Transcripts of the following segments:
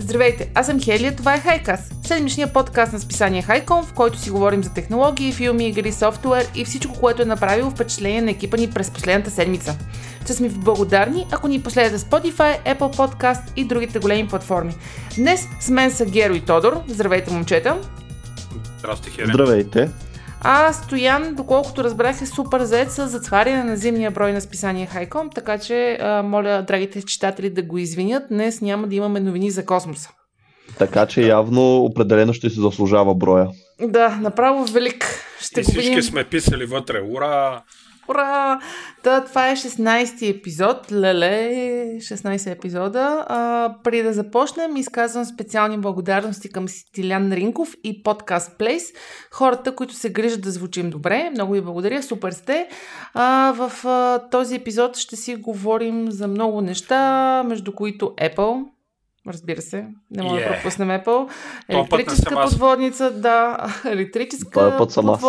Здравейте, аз съм Хелия, това е Хайкас, седмичният подкаст на списание Хайком, в който си говорим за технологии, филми, игри, софтуер и всичко, което е направило впечатление на екипа ни през последната седмица. Ще сме ви благодарни, ако ни последвате Spotify, Apple Podcast и другите големи платформи. Днес с мен са Геро и Тодор. Здравейте, момчета! Здрасти, Хелия! Здравейте! А Стоян, доколкото разбрах, е супер заед с затваряне на зимния брой на списание Хайком, така че а, моля драгите читатели да го извинят. Днес няма да имаме новини за космоса. Така че явно определено ще си заслужава броя. Да, направо велик. Ще и го всички видим. сме писали вътре. Ура! Ура! Да, това е 16-ти епизод. Леле, 16 епизода. А, преди да започнем, изказвам специални благодарности към Стилян Ринков и Podcast Place. Хората, които се грижат да звучим добре. Много ви благодаря, супер сте. А, в а, този епизод ще си говорим за много неща, между които Apple, Разбира се, не мога Yeah. да пропуснем Apple. Електрическа подводница, да, електрическа съм аз.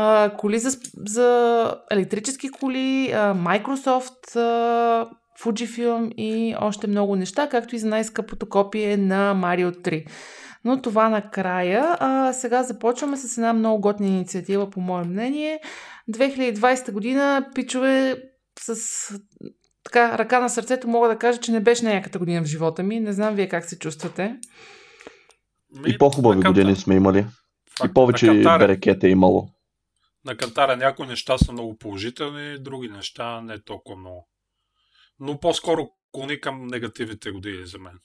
А, коли за, за електрически коли, а, Microsoft, а, Fujifilm и още много неща, както и за най-скъпото копие на Mario 3. Но това накрая. А, сега започваме с една много готна инициатива, по мое мнение. 2020 година, пичове, с така, ръка на сърцето мога да кажа, че не беше някаката година в живота ми. Не знам вие как се чувствате. И по-хубави години сме имали. факт, И повече берекет е имало. На Кантара някои неща са много положителни, други неща не толкова много. Но по-скоро клони към негативните години за мен.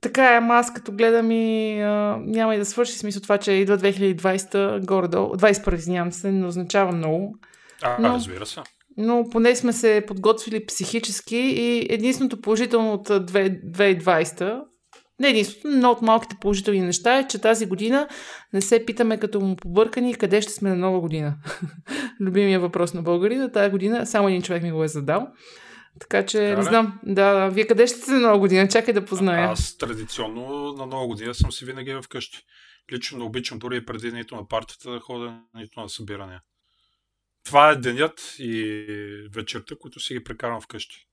Така е, ама аз като гледам и а, няма и да свърши смисъл това, че идва 2020 горе-долу. 21, извинявам се, не означава много. А, Но- разбира се. Но поне сме се подготвили психически и единственото положително от а, две- 2020 не единственото, но от малките положителни неща е, че тази година не се питаме като му побъркани къде ще сме на нова година. Любимия въпрос на българина. Тази година само един човек ми го е задал. Така че, Така не знам, да, вие къде ще сте на нова година? Чакай да позная. Аз традиционно на нова година съм си винаги вкъщи. Лично обичам дори и преди нито на партията да ходя, нито на събирания. Това е денят и вечерта, които си ги прекарвам вкъщи.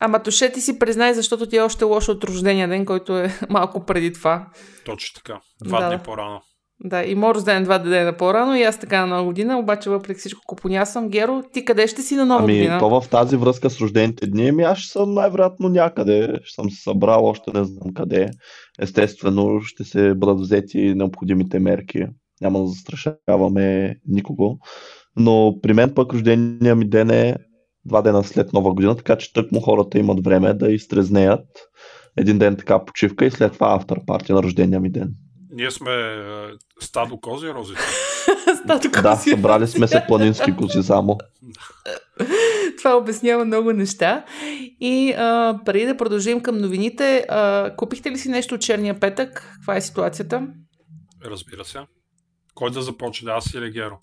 Ама Тоше ти си признай, защото ти е още лошо от рождения ден, който е малко преди това. Точно така. Два Да. дни по-рано. Да, и моят рожден два дена по-рано и аз така на нова година, обаче въпреки всичко купонясвам. Геро, ти къде ще си на нова Ами, година? то в тази връзка с рождените дни, ами аз ще съм най-вероятно някъде. Ще съм се събрал, още не знам къде. Естествено, ще се бъдат взети необходимите мерки. Няма да застрашаваме никого. Но при мен пък рождения ми ден е два дена след нова година, така че тъкмо хората имат време да изтрезнеят. Един ден така почивка и след това автор парти на рождения ми ден. Ние сме е, стадо кози розите. Стато Да, кози. събрали сме се планински кози само. Това обяснява много неща. И а, преди да продължим към новините, а, купихте ли си нещо от черния петък? Каква е ситуацията? Разбира се. Кой да започне, аз или Геро?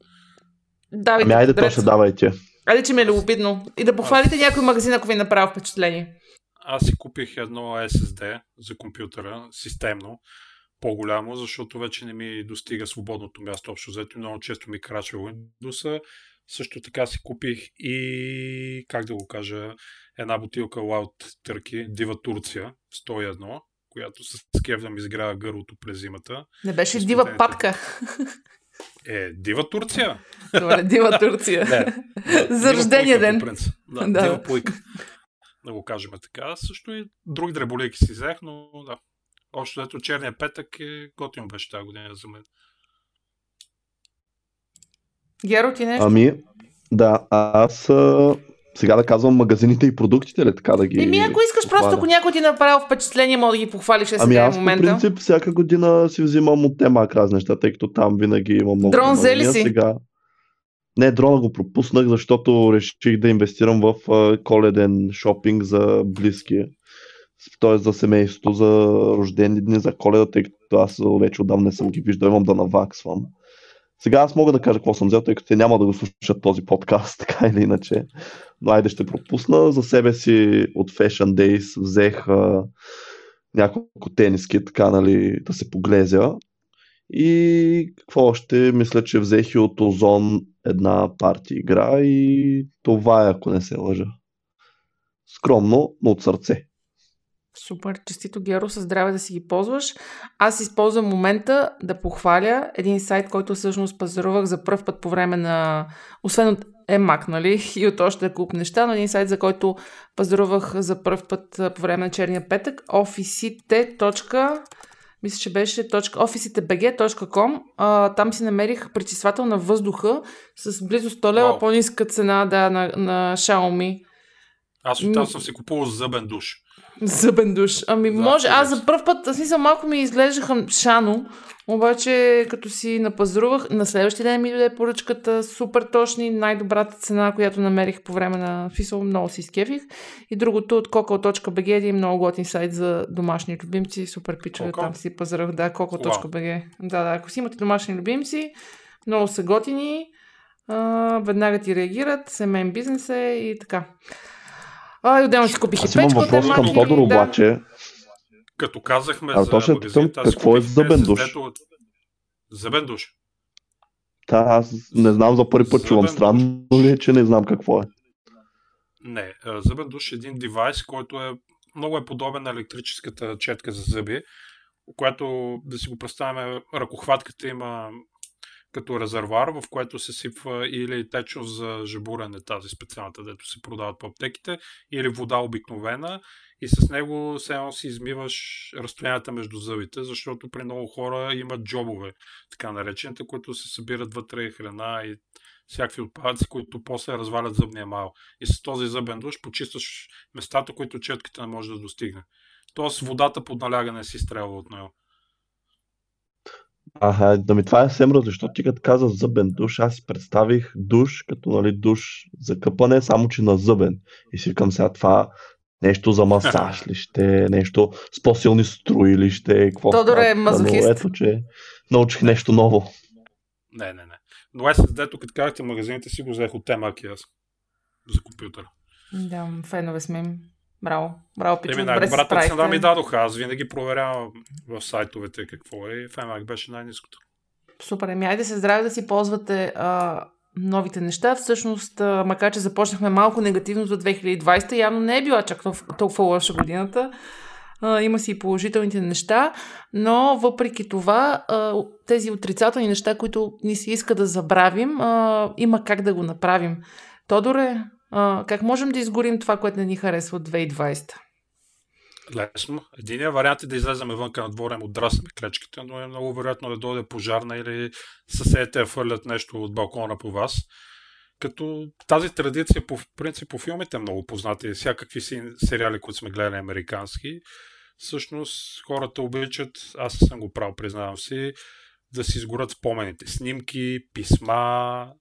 Давайте, Ами айде, то ще давайте. Айде, че ме е любопитно. И да похвалите някой магазин, ако ви е направил впечатление. Аз си купих едно SSD за компютъра, системно, по-голямо, защото вече не ми достига свободното място общо взето много често ми крачва Windows. Също така си купих и, как да го кажа, една бутилка Loud Turkey, Дива Турция, 101, която с скев да ми изгрява гърлото през зимата. Не беше дива патка. Е, Дива Турция! Добре, дива Турция. Не, За рождения ден. Да, Да. Дива пуйка. Да го кажем така. Също и други дреболейки си взех, но да. Общо ето черния петък е готино беше тази година за мен. Геро, ти нещо? Ами, да, аз а, сега да казвам магазините и продуктите ли така да ги Еми, ако искаш, просто похваля? ако някой ти е направил впечатление, мога да ги похвалиш е Ами сега е аз по момента. принцип всяка година си взимам от темак разни неща, тъй като там винаги има много Дрон взе ли намаления. си? Сега... Не, дрона го пропуснах, защото реших да инвестирам в коледен шопинг за близки. Т.е. за семейството, за рождени дни, за коледа, тъй като аз вече отдавна не съм ги виждал, имам да наваксвам. Сега аз мога да кажа какво съм взел, тъй като те няма да го слушат този подкаст, така или иначе. Но айде ще пропусна. За себе си от Fashion Days взех а, няколко тениски, така нали, да се поглезя. И какво още? Мисля, че взех и от Озон една партия игра и това е, ако не се лъжа. Скромно, но от сърце. Супер, честито Геро, със здраве да си ги ползваш. Аз използвам момента да похваля един сайт, който всъщност пазарувах за първ път по време на... Освен от Емак, нали? И от още куп неща, но един сайт, за който пазарувах за първ път по време на черния петък. officite. Мисля, че беше officitebg.com. Там си намерих пречиствател на въздуха с близо 100 лева wow. по-ниска цена да, на, на Xiaomi. Аз оттам съм си купувал зъбен душ. Зъбен душ. Ами да, може. Аз за първ път, аз смисъл, малко ми изглеждаха шано, обаче като си напазарувах, на следващия ден ми дойде поръчката, супер точни, най-добрата цена, която намерих по време на фисъл, много си изкефих. И другото от kokol.bg, един много готин сайт за домашни любимци, супер пичове, там си пазарах, да, kokol.bg. Да, да, ако си имате домашни любимци, много са готини, а, веднага ти реагират, семейен бизнес е и така. А, и отделно си купих Аз имам въпрос към Тодор обаче. Като казахме а, за точно магазин, какво е зъбен душ? Зъбен душ. Да, аз не знам за първи път чувам. Странно ли е, че не знам какво е? Не, зъбен душ е един девайс, който е много е подобен на електрическата четка за зъби, която да си го представяме, ръкохватката има като резервуар, в което се сипва или течо за жабурене, тази специалната, дето се продават по аптеките, или вода обикновена и с него само си измиваш разстоянията между зъбите, защото при много хора имат джобове, така наречените, които се събират вътре храна и всякакви отпадъци, които после развалят зъбния мал. И с този зъбен душ почистваш местата, които четката не може да достигне. Тоест водата под налягане си изстрелва от него. Ага, да ми това е съвсем различно, защото ти като каза зъбен душ, аз си представих душ, като нали, душ за къпане, само че на зъбен. И си викам сега това нещо за масаж ли ще, нещо с по-силни струи ли ще, какво Тодор е мазохист. Но ето, че научих нещо ново. Не, не, не. Но SSD-то, като казахте магазините, си го взех от темаки аз за компютъра. Да, фенове сме Браво, браво, пичо. Еми, най-добрата цена ми дадоха. Аз винаги проверявам в сайтовете какво е и FMAC беше най-низкото. Супер, еми айде се здраве да си ползвате а, новите неща. Всъщност, а, макар че започнахме малко негативно за 2020, явно не е била чак толкова лоша годината. А, има си и положителните неща, но въпреки това, а, тези отрицателни неща, които ни се иска да забравим, а, има как да го направим. Тодоре, как можем да изгорим това, което не ни харесва от 2020? Лесно. Единият вариант е да излезем вънка на двора и отдрасаме клечките, но е много вероятно да дойде пожарна или съседите да фърлят нещо от балкона по вас. Като тази традиция по принцип по филмите е много позната всякакви си сериали, които сме гледали американски. Всъщност хората обичат, аз съм го правил, признавам си, да си изгорят спомените. Снимки, писма,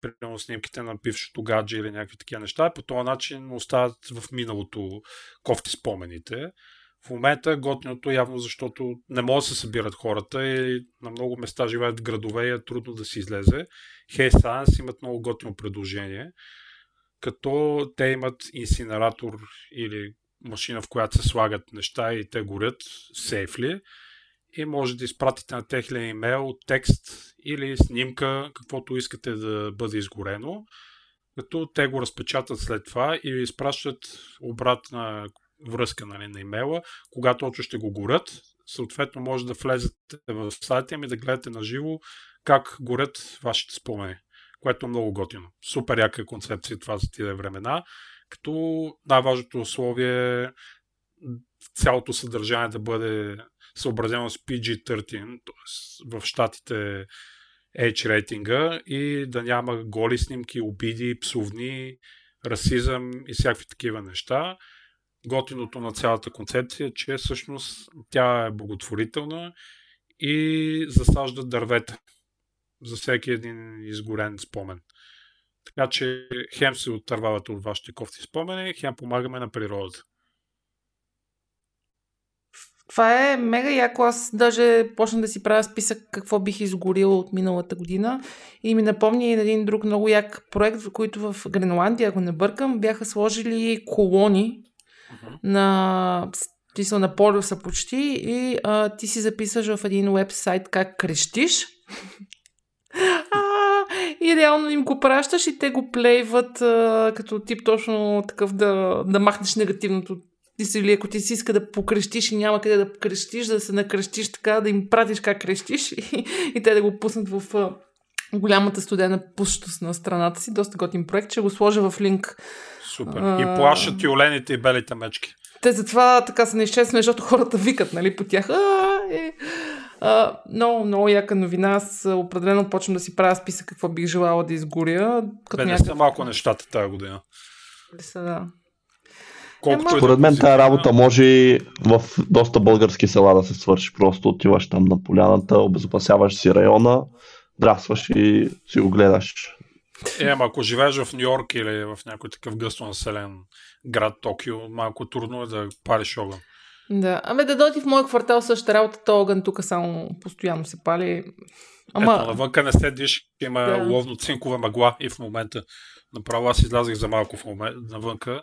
примерно снимките на бившото гадже или някакви такива неща, по този начин остават в миналото кофти спомените. В момента е готиното явно, защото не могат да се събират хората и на много места живеят в градове и е трудно да се излезе. Hey Science имат много готино предложение, като те имат инсинератор или машина, в която се слагат неща и те горят сейфли и може да изпратите на техния имейл текст или снимка, каквото искате да бъде изгорено, като те го разпечатат след това и ви изпращат обратна връзка нали, на имейла, когато точно ще го горят. Съответно може да влезете в сайта им и да гледате на живо как горят вашите спомени, което е много готино. Супер яка концепция това за тия времена, като най-важното условие е цялото съдържание да бъде съобразено с PG-13, т.е. в щатите H рейтинга и да няма голи снимки, обиди, псовни, расизъм и всякакви такива неща. Готиното на цялата концепция е, че всъщност тя е благотворителна и засажда дървета за всеки един изгорен спомен. Така че хем се отървавате от вашите кофти спомени, хем помагаме на природата. Това е мега яко. Аз даже почна да си правя списък какво бих изгорила от миналата година и ми напомни един друг много як проект, в който в Гренландия, ако не бъркам, бяха сложили колони uh-huh. на са на полюса почти и а, ти си записаш в един вебсайт как крещиш. а, и реално им го пращаш и те го плейват а, като тип точно такъв да, да махнеш негативното или ако ти си иска да покрещиш и няма къде да крещиш, да се накрещиш така, да им пратиш как крещиш и, и те да го пуснат в голямата студена пустост на страната си. Доста готин проект. Ще го сложа в линк. Супер. А... И плашат и олените и белите мечки. Те затова така са неизчестни, защото хората викат нали, по тях. А, много, много яка новина. Аз определено почвам да си правя списък какво бих желала да изгоря. Като Бе, някакъв... малко нещата тази година. Са, да. Колкото Според мен тази работа може в доста български села да се свърши. Просто отиваш там на поляната, обезопасяваш си района, драсваш и си го гледаш. Е, ама ако живееш в Нью Йорк или в някой такъв гъсто населен град Токио, малко трудно е да париш огън. Да, ами да дойди в моя квартал същата работа, то огън тук само постоянно се пали. Ама... Ето, навънка не седиш, има да. ловно цинкова мъгла и в момента направо аз излязах за малко в момента навънка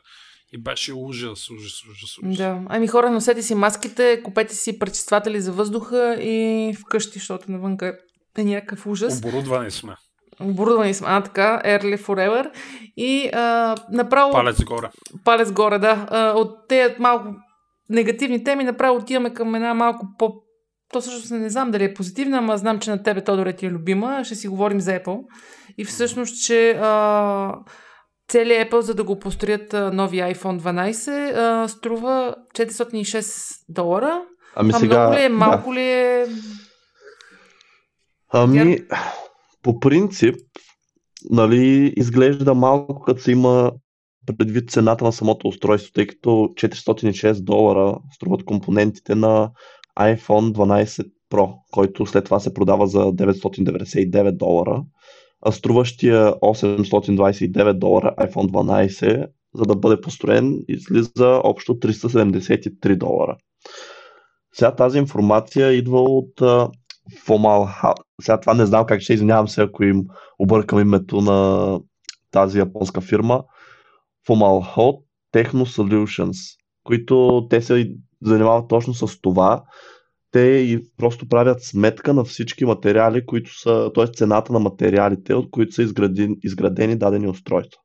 и беше ужас, ужас, ужас, ужас. Да. Ами хора, носете си маските, купете си пречистватели за въздуха и вкъщи, защото навънка е някакъв ужас. Оборудвани сме. Оборудвани сме, а така, Early Forever. И а, направо... Палец горе. Палец горе, да. А, от тези малко негативни теми направо отиваме към една малко по... То всъщност не знам дали е позитивна, ама знам, че на тебе Тодоре ти е любима. Ще си говорим за Apple. И всъщност, че а, целият Apple, за да го построят нови iPhone 12, а, струва 406 долара. Ами а сега... Много ли е, малко да. ли е? Ами, по принцип, нали, изглежда малко като се има предвид цената на самото устройство, тъй като 406 долара струват компонентите на iPhone 12 Pro, който след това се продава за 999 долара, струващия 829 долара iPhone 12, за да бъде построен, излиза общо 373 долара. Сега тази информация идва от Fomal Сега това не знам как ще извинявам се, ако им объркам името на тази японска фирма. Fomalhaut Techno Solutions, които те се занимават точно с това. Те и просто правят сметка на всички материали, които са, т.е. цената на материалите, от които са изградени, изградени дадени устройства.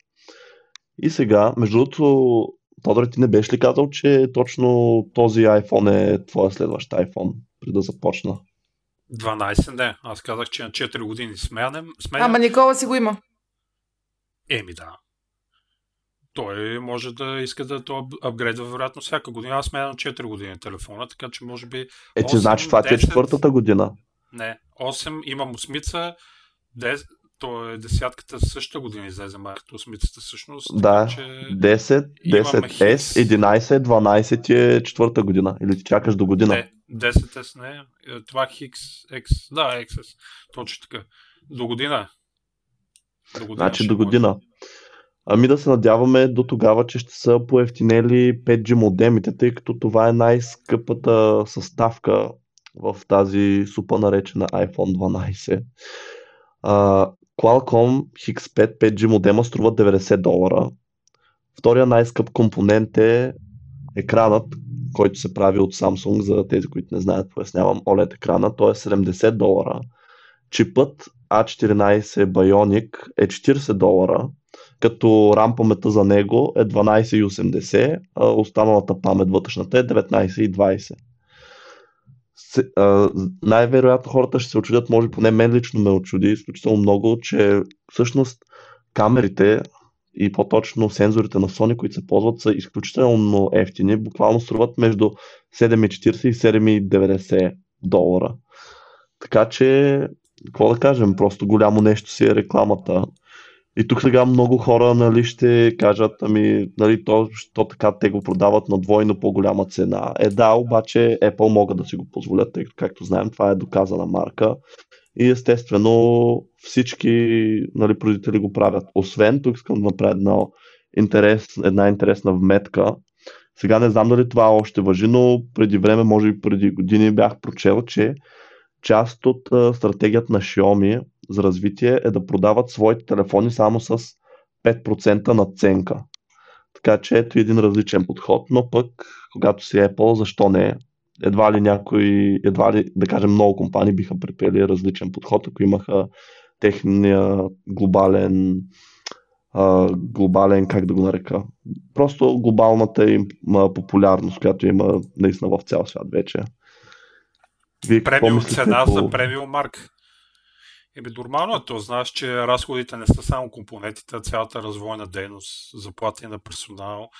И сега, между другото, Тодор, ти не беше ли казал, че точно този iPhone е твоя следващ iPhone, преди да започна? 12 не. Аз казах, че на 4 години сменям. сменям. Ама Никола си го има. Еми да той може да иска да то апгрейдва вероятно всяка година. Аз сменям 4 години телефона, така че може би. Е, че значи това 10... ти е четвъртата година. Не, 8 имам осмица, 10, то е десятката същата година излезе марката осмицата всъщност. Да, че 10, 10 S, 11, 12 е четвърта година. Или ти чакаш до година? Не, 10 S не, е, това Хикс, X, да, XS, точно така. До година. До година значи до година. Може. Ами да се надяваме до тогава, че ще са поевтинели 5G модемите, тъй като това е най-скъпата съставка в тази супа наречена iPhone 12. Uh, Qualcomm X5 5G модема струва 90 долара. Втория най-скъп компонент е екранът, който се прави от Samsung, за тези, които не знаят, пояснявам OLED екрана, той е 70 долара. Чипът A14 Bionic е 40 долара като рам паметта за него е 12,80, а останалата памет вътрешната е 19,20. Най-вероятно хората ще се очудят, може поне мен лично ме очуди изключително много, че всъщност камерите и по-точно сензорите на Sony, които се ползват, са изключително ефтини. Буквално струват между 7,40 и 7,90 долара. Така че, какво да кажем, просто голямо нещо си е рекламата. И тук сега много хора нали, ще кажат, ами, нали, то, то така те го продават на двойно по-голяма цена. Е да, обаче Apple могат да си го позволят, тъй като, както знаем, това е доказана марка. И естествено всички нали, производители го правят. Освен, тук искам да направя една, интерес, една интересна вметка. Сега не знам дали това още въжи, но преди време, може и преди години бях прочел, че част от стратегията на Xiaomi за развитие е да продават своите телефони само с 5% надценка. Така че ето един различен подход, но пък когато си Apple, защо не? Едва ли някой, едва ли, да кажем, много компании биха припели различен подход, ако имаха техния глобален а, глобален, как да го нарека, просто глобалната им популярност, която има наистина в цял свят вече. Вие премиум цена по... за премиум марк. Еми, нормално е то. Знаеш, че разходите не са само компонентите, а цялата развойна дейност, заплати на персонал,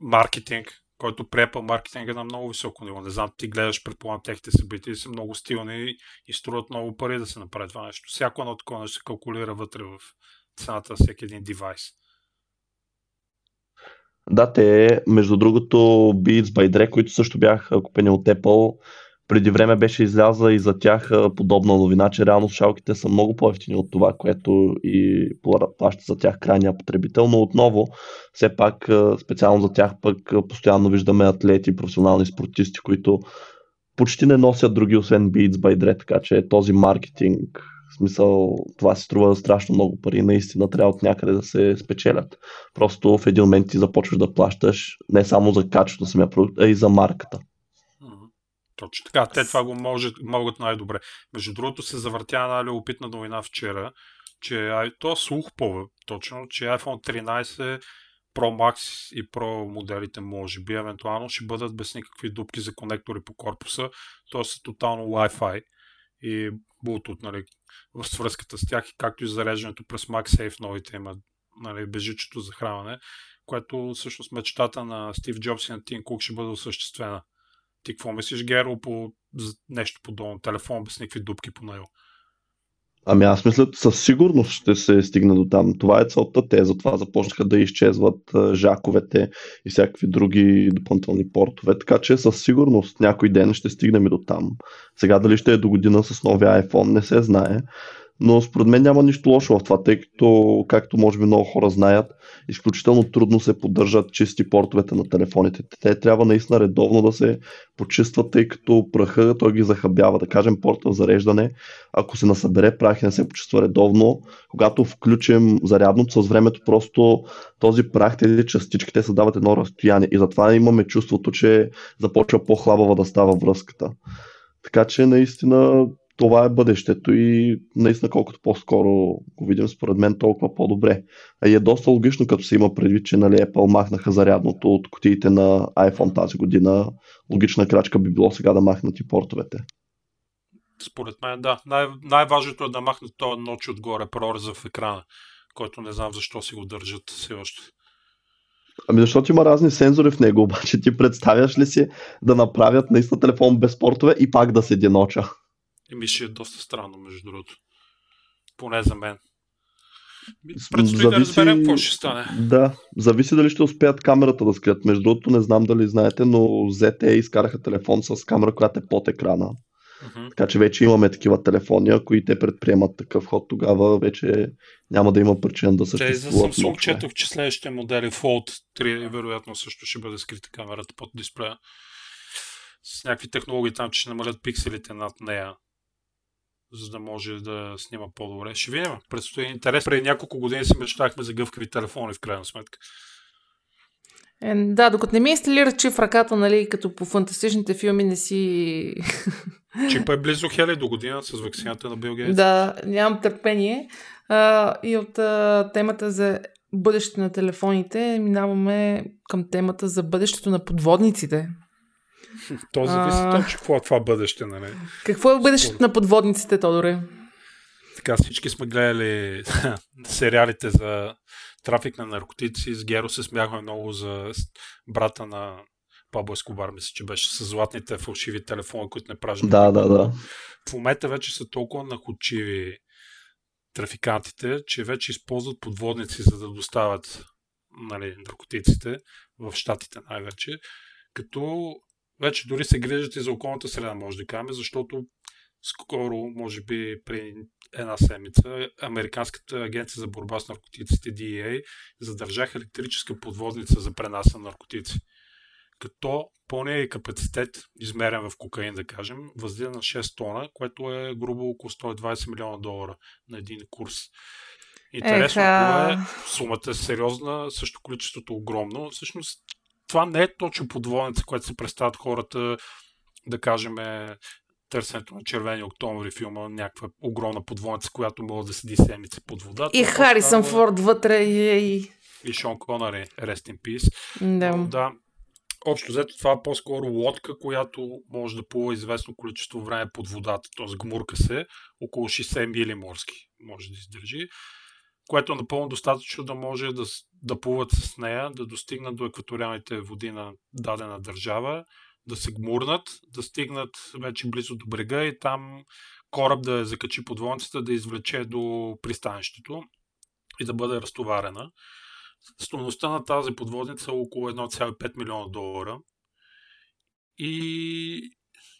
маркетинг, който препа маркетинга е на много високо ниво. Не знам, ти гледаш, предполагам, техните събития са много стилни и струват много пари да се направи това нещо. Всяко едно такова нещо се калкулира вътре в цената на всеки един девайс. Да, те, между другото, Beats by Dre, които също бяха купени от Apple, преди време беше излязла и за тях подобна новина, че реално шалките са много по-ефтини от това, което и плаща за тях крайния потребител, но отново, все пак специално за тях пък постоянно виждаме атлети, професионални спортисти, които почти не носят други освен Beats by Dre, така че този маркетинг, в смисъл, това се струва страшно много пари, наистина трябва от някъде да се спечелят. Просто в един момент ти започваш да плащаш не само за качеството на самия продукт, а и за марката. Точно така. Те това го може, могат най-добре. Между другото се завъртя една любопитна новина вчера, че то слух по точно, че iPhone 13 Pro Max и Pro моделите може би евентуално ще бъдат без никакви дупки за конектори по корпуса, т.е. са тотално Wi-Fi и Bluetooth, нали, в свръзката с тях, както и зареждането през MagSafe новите има нали, безжичето захранване, което всъщност мечтата на Стив Джобс и на Тин Кук ще бъде осъществена. Ти какво мислиш, Геро, по нещо подобно? Телефон без никакви дупки по него? Ами аз мисля, със сигурност ще се стигне до там. Това е целта. Те затова започнаха да изчезват жаковете и всякакви други допълнителни портове. Така че със сигурност някой ден ще стигнем и до там. Сега дали ще е до година с новия iPhone, не се знае но според мен няма нищо лошо в това, тъй като, както може би много хора знаят, изключително трудно се поддържат чисти портовете на телефоните. Те трябва наистина редовно да се почистват, тъй като праха той ги захабява. Да кажем, порта за зареждане, ако се насъбере прах и не се почиства редовно, когато включим зарядното с времето, просто този прах, тези частичките се дават едно разстояние и затова имаме чувството, че започва по-хлабава да става връзката. Така че наистина това е бъдещето и наистина колкото по-скоро го видим, според мен толкова по-добре. А и е доста логично, като се има предвид, че нали, Apple махнаха зарядното от кутиите на iPhone тази година. Логична крачка би било сега да махнат и портовете. Според мен, да. Най- най-важното е да махнат този ноч отгоре, прореза в екрана, който не знам защо си го държат все още. Ами защото има разни сензори в него, обаче ти представяш ли си да направят наистина телефон без портове и пак да седи ноча? Ми ще е доста странно, между другото. Поне за мен. Предстои зависи... да разберем какво ще стане. Да, зависи дали ще успеят камерата да скрият. Между другото, не знам дали знаете, но ZTE изкараха телефон с камера, която е под екрана. Uh-huh. Така че вече имаме такива телефони, ако и те предприемат такъв ход, тогава вече няма да има причина да съществуват. Те за Samsung четох, че следващите модели Fold 3 вероятно също ще бъде скрита камерата под дисплея. С някакви технологии там, че ще намалят пикселите над нея за да може да снима по-добре. Ще видим. Предстои интерес. Преди няколко години си мечтахме за гъвкави телефони, в крайна сметка. Е, да, докато не ми инсталира чип в ръката, нали, като по фантастичните филми не си... Чипа е близо хели до година с вакцината на Бил Гейтс. Да, нямам търпение. А, и от а, темата за бъдещето на телефоните минаваме към темата за бъдещето на подводниците. То зависи а... точно какво е това бъдеще, нали? Какво е бъдещето на подводниците, Тодоре? Така, всички сме гледали сериалите за трафик на наркотици. С Геро се смяхме много за брата на Пабло Ескобар, мисля, че беше с златните фалшиви телефони, които не пражат. Да, да, да. В момента вече са толкова находчиви трафикантите, че вече използват подводници, за да доставят нали, наркотиците в щатите най-вече, като вече дори се грижат и за околната среда, може да кажем, защото скоро, може би при една седмица, Американската агенция за борба с наркотиците DEA задържаха електрическа подводница за пренаса на наркотици. Като пълният капацитет, измерен в кокаин, да кажем, възлиза на 6 тона, което е грубо около 120 милиона долара на един курс. Интересно е, сумата е сериозна, също количеството огромно. Всъщност това не е точно подводница, което се представят хората, да кажем, търсенето на червени октомври филма, някаква огромна подводница, която може да седи седмици под водата. И Харисън Форд вътре и... И Шон Конър Rest in Peace. Да. да. Общо взето това е по-скоро лодка, която може да плува известно количество време под водата, т.е. гмурка се, около 60 мили морски може да издържи, което е напълно достатъчно да може да, да плуват с нея, да достигнат до екваториалните води на дадена държава, да се гмурнат, да стигнат вече близо до брега и там кораб да закачи подводницата, да извлече до пристанището и да бъде разтоварена. Стоеността на тази подводница е около 1,5 милиона долара. И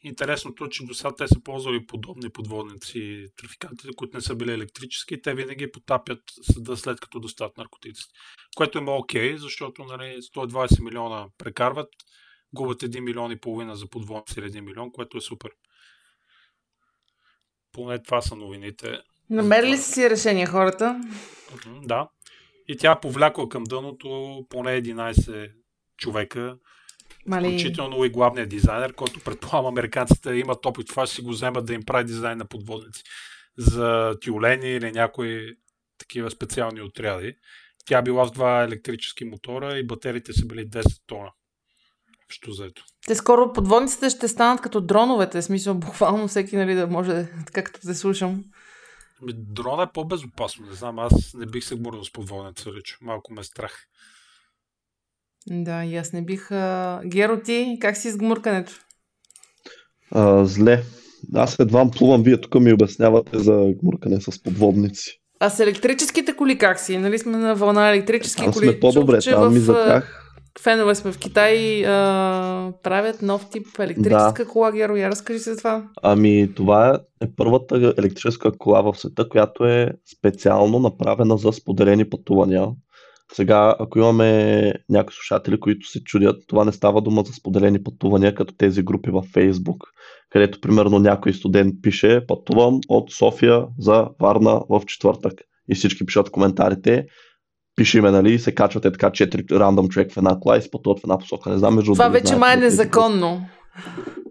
интересното е, че до сега те са ползвали подобни подводници, трафикантите, които не са били електрически, те винаги потапят съда след като достат наркотиците. Което има окей, okay, защото нали, 120 милиона прекарват, губят 1 милион и половина за подводници или 1 милион, което е супер. Поне това са новините. Намерили си решение хората? Да. И тя повлякла към дъното поне 11 човека, Мали... включително и главният дизайнер, който предполагам американците имат опит това, ще си го вземат да им прави дизайн на подводници за тюлени или някои такива специални отряди. Тя била с два електрически мотора и батериите са били 10 тона. Що заето. Те скоро подводниците ще станат като дроновете, в смисъл буквално всеки нали, да може, така като те слушам. Ми, дрона е по-безопасно, не знам, аз не бих се гмурнал с подводница, реч. Малко ме е страх. Да, и аз не бих... А... Геро, ти как си с гмуркането? А, зле. Аз едва плувам, вие тук ми обяснявате за гмуркане с подводници. А с електрическите коли как си? Нали сме на вълна електрически там коли? сме по-добре, Чух, там в, ми за тях. Фенове сме в Китай, а, правят нов тип електрическа да. кола, Геро, я разкажи се това. Ами това е първата електрическа кола в света, която е специално направена за споделени пътувания. Сега, ако имаме някои слушатели, които се чудят, това не става дума за споделени пътувания, като тези групи във Facebook, където примерно някой студент пише пътувам от София за Варна в четвъртък. И всички пишат в коментарите, пише име, нали, се качвате така четири рандом човек в една кола и се пътуват в една посока. Не знам, между Това вече май е незаконно.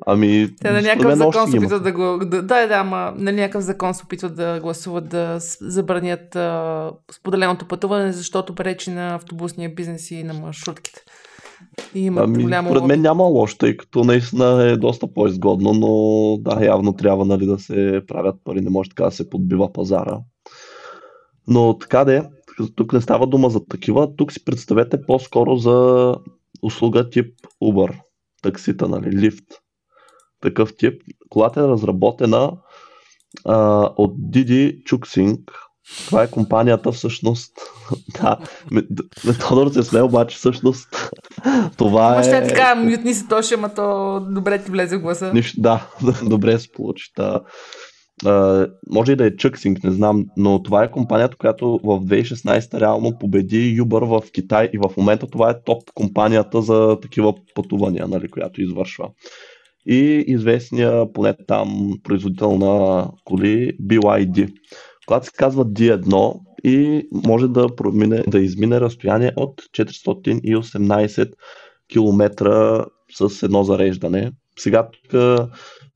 Ами, те на някакъв закон се опитват да го... Да, да, да, ама на някакъв закон се опитват да гласуват да забранят а, споделеното пътуване, защото пречи на автобусния бизнес и на маршрутките. И има ами, голямо... Според мен няма лошо, тъй като наистина е доста по-изгодно, но да, явно трябва нали, да се правят пари, не може така да се подбива пазара. Но така де, тук не става дума за такива, тук си представете по-скоро за услуга тип Uber, таксита, нали, лифт такъв тип. Колата е разработена а, от Didi Chuxing. Това е компанията всъщност. да, Тодор се сме, обаче всъщност това е... Може така, мютни се тоше, ама то добре ти влезе в гласа. Нищо, да, добре се получи. Да. Може и да е Чъксинг, не знам, но това е компанията, която в 2016 реално победи Uber в Китай и в момента това е топ компанията за такива пътувания, нали, която извършва и известния поне там производител на коли BYD. Когато се казва D1 и може да, промине, да измине разстояние от 418 км с едно зареждане. Сега тук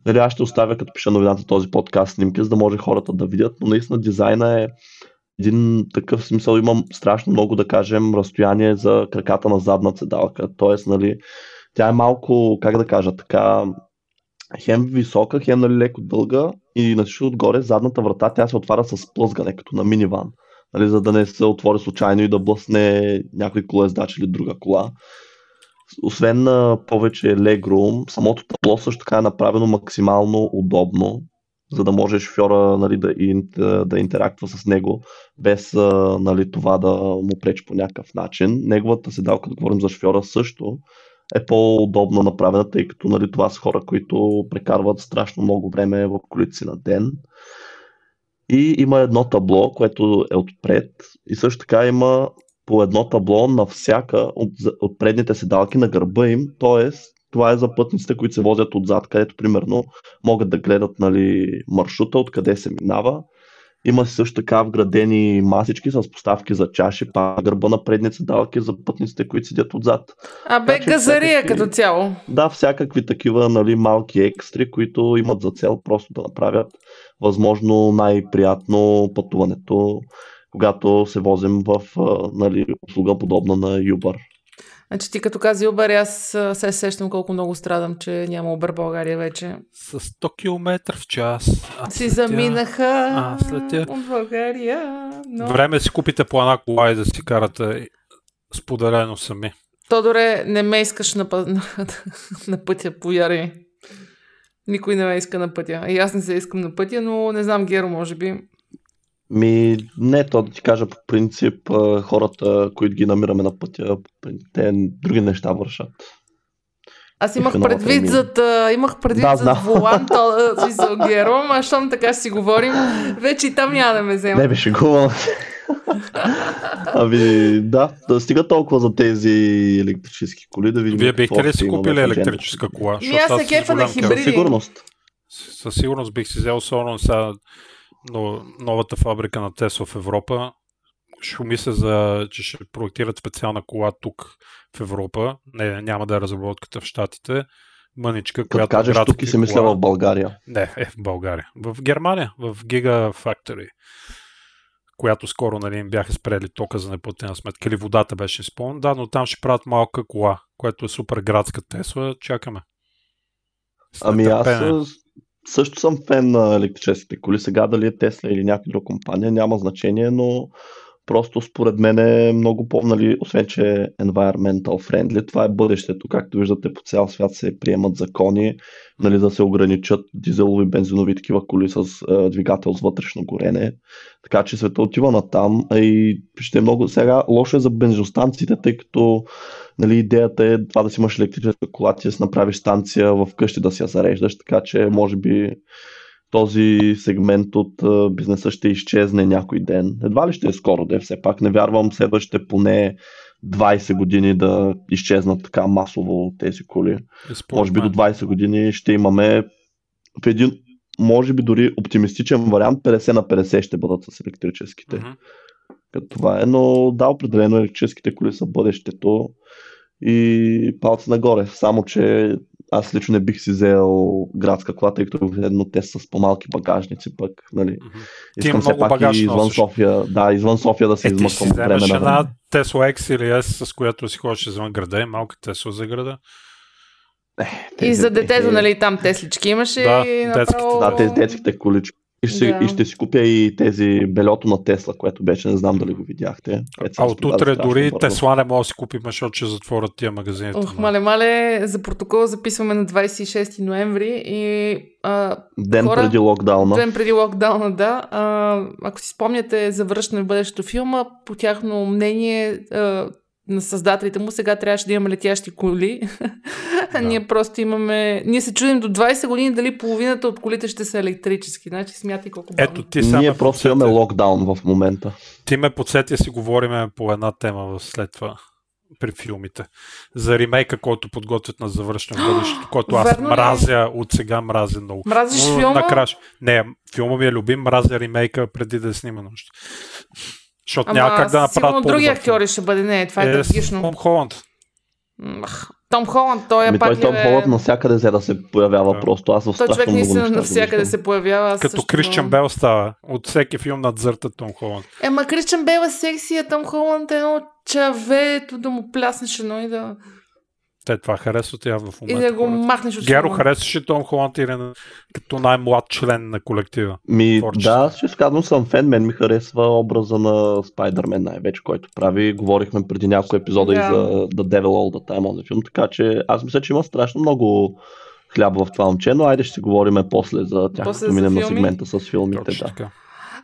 нали, аз ще оставя като пиша новината този подкаст снимки, за да може хората да видят, но наистина дизайна е един такъв смисъл, имам страшно много да кажем разстояние за краката на задна седалка. Тоест, нали, тя е малко, как да кажа, така, хем висока, хем нали, леко дълга и на отгоре задната врата тя се отваря с плъзгане, като на миниван. Нали, за да не се отвори случайно и да блъсне някой колездач или друга кола. Освен на повече legroom, самото табло също така е направено максимално удобно, за да може шофьора нали, да, да интерактва с него, без нали, това да му пречи по някакъв начин. Неговата седалка, да говорим за шофьора също, е по-удобно направена, тъй като нали, това са хора, които прекарват страшно много време в колите си на ден. И има едно табло, което е отпред и също така има по едно табло на всяка от, от предните седалки на гърба им, т.е. това е за пътниците, които се возят отзад, където примерно могат да гледат нали, маршрута, откъде се минава Има също така вградени масички с поставки за чаши, па гърба на предния седалък е за пътниците, които седят отзад. А бе, Така газария всякакви- като цяло. Да, всякакви такива нали, малки екстри, които имат за цел просто да направят възможно най-приятно пътуването, когато се возим в нали, услуга подобна на Uber. Значи ти като каза Uber, аз а, се сещам колко много страдам, че няма Uber България вече. С 100 км в час. А Си заминаха А, след тя- от България. Но... Време си купите по една кола и да си карате споделено сами. Тодоре, не ме искаш на, път... на, на пътя, повярвай. Никой не ме иска на пътя. И аз не се искам на пътя, но не знам, Геро, може би. Ми, не, то да ти кажа по принцип, а, хората, които ги намираме на пътя, те други неща вършат. Аз имах предвид премия. зад, а, имах предвид Да, да, зад волан, то, а, смисъл, Геро, ама щом така си говорим, вече и там няма да ме взема. Не бе, шегувам се. Ами, да, да стига толкова за тези електрически коли, да видим. Вие бихте ли си купили електрическа кола? Ми, аз се кефа на хибриди. Със сигурност. Със сигурност бих си взел особено сега но, новата фабрика на Тесла в Европа. Ще мисля за, че ще проектират специална кола тук в Европа. Не, няма да е разработката в Штатите. Мъничка, Като която кажеш тук и се мисля кола. в България. Не, е в България. В Германия, в Giga Factory, която скоро нали, им бяха спрели тока за неплатена сметка. Или водата беше спомнен. Да, но там ще правят малка кола, която е супер градска Тесла. Чакаме. Ами аз също съм фен на електрическите коли. Сега дали е Тесла или някаква друга компания, няма значение, но просто според мен е много по, нали, освен че е environmental friendly, това е бъдещето. Както виждате по цял свят се приемат закони, нали, да се ограничат дизелови, бензинови такива коли с а, двигател с вътрешно горене. Така че света отива на там. И ще е много сега лошо е за бензиностанциите, тъй като нали, идеята е това да си имаш електрическа кола, ти да си направиш станция в къщи да си я зареждаш, така че може би този сегмент от а, бизнеса ще изчезне някой ден. Едва ли ще е скоро, де все пак. Не вярвам следващите поне 20 години да изчезнат така масово тези коли. И според Може би до мен. 20 години ще имаме в един, може би дори оптимистичен вариант, 50 на 50 ще бъдат с електрическите. Мгм. Като това е, но да, определено електрическите коли са бъдещето и палца нагоре. Само, че аз лично не бих си взел градска кола, тъй като едно те са с по-малки багажници, пък, нали, Мгм. искам все пак и извън носиш. София, да, извън София да се Е, ти измъквам си от време на една Tesla X или S, с която си ходиш извън града, и малка Tesla за града. И Тези- за детето, тези- нали, там теслички имаше. Да, и детските, направо... Да, тези детските колички. И ще, Да. и ще си купя и тези белето на Тесла, което беше, не знам дали го видяхте. А от разпродава утре дори бързо. Тесла не може да си купим, защото ще затворят тия магазините. Ох, мале, мале, за протокол записваме на 26 ноември и а, Ден хора, преди локдауна. ден преди локдауна, да. А, ако си спомняте за връщане в бъдещето филма, по тяхно мнение а, на създателите му, сега трябваше да имаме летящи коли. Да. ние просто имаме... Ние се чудим до 20 години дали половината от колите ще са електрически. Значи смятай колко бавно. Ето ти Ние просто подсети. имаме локдаун в момента. Ти ме подсети си говориме по една тема след това при филмите. За ремейка, който подготвят на завършване в бъдещето, който аз Верно ли? мразя, от сега мразя много. Мразиш Но филма? накрая ще- Не, филма ми е любим, мразя ремейка преди да е снимано. Защото няма как да направят сигурно други актьори ще бъде. Не, това е, Е, трагично. Том Холанд. Том Холанд, той е Ами пак той Том Холанд навсякъде взе да се появява Да. просто. Аз Той човек наистина навсякъде се появява. Като също- Кристиан Бел става. От всеки филм надзърта Том Холанд. Ема Кристиан Бел е секси, а Том Холанд е едно чавето да му пляснеш едно и да, Те това харесват явно в и момента. да го хората. махнеш от Геро, филма. харесваш ли Том Холанд или не- като най-млад член на колектива? Ми, творчество? да, ще казвам, съм фен. Мен ми харесва образа на Спайдермен най-вече, който прави. Говорихме преди няколко епизода Да. и за The Devil All the Time on the Film, така че аз мисля, че има страшно много хляб в това момче, но айде ще си говорим после за тях, После като минем на сегмента с филмите. Точно Да. така.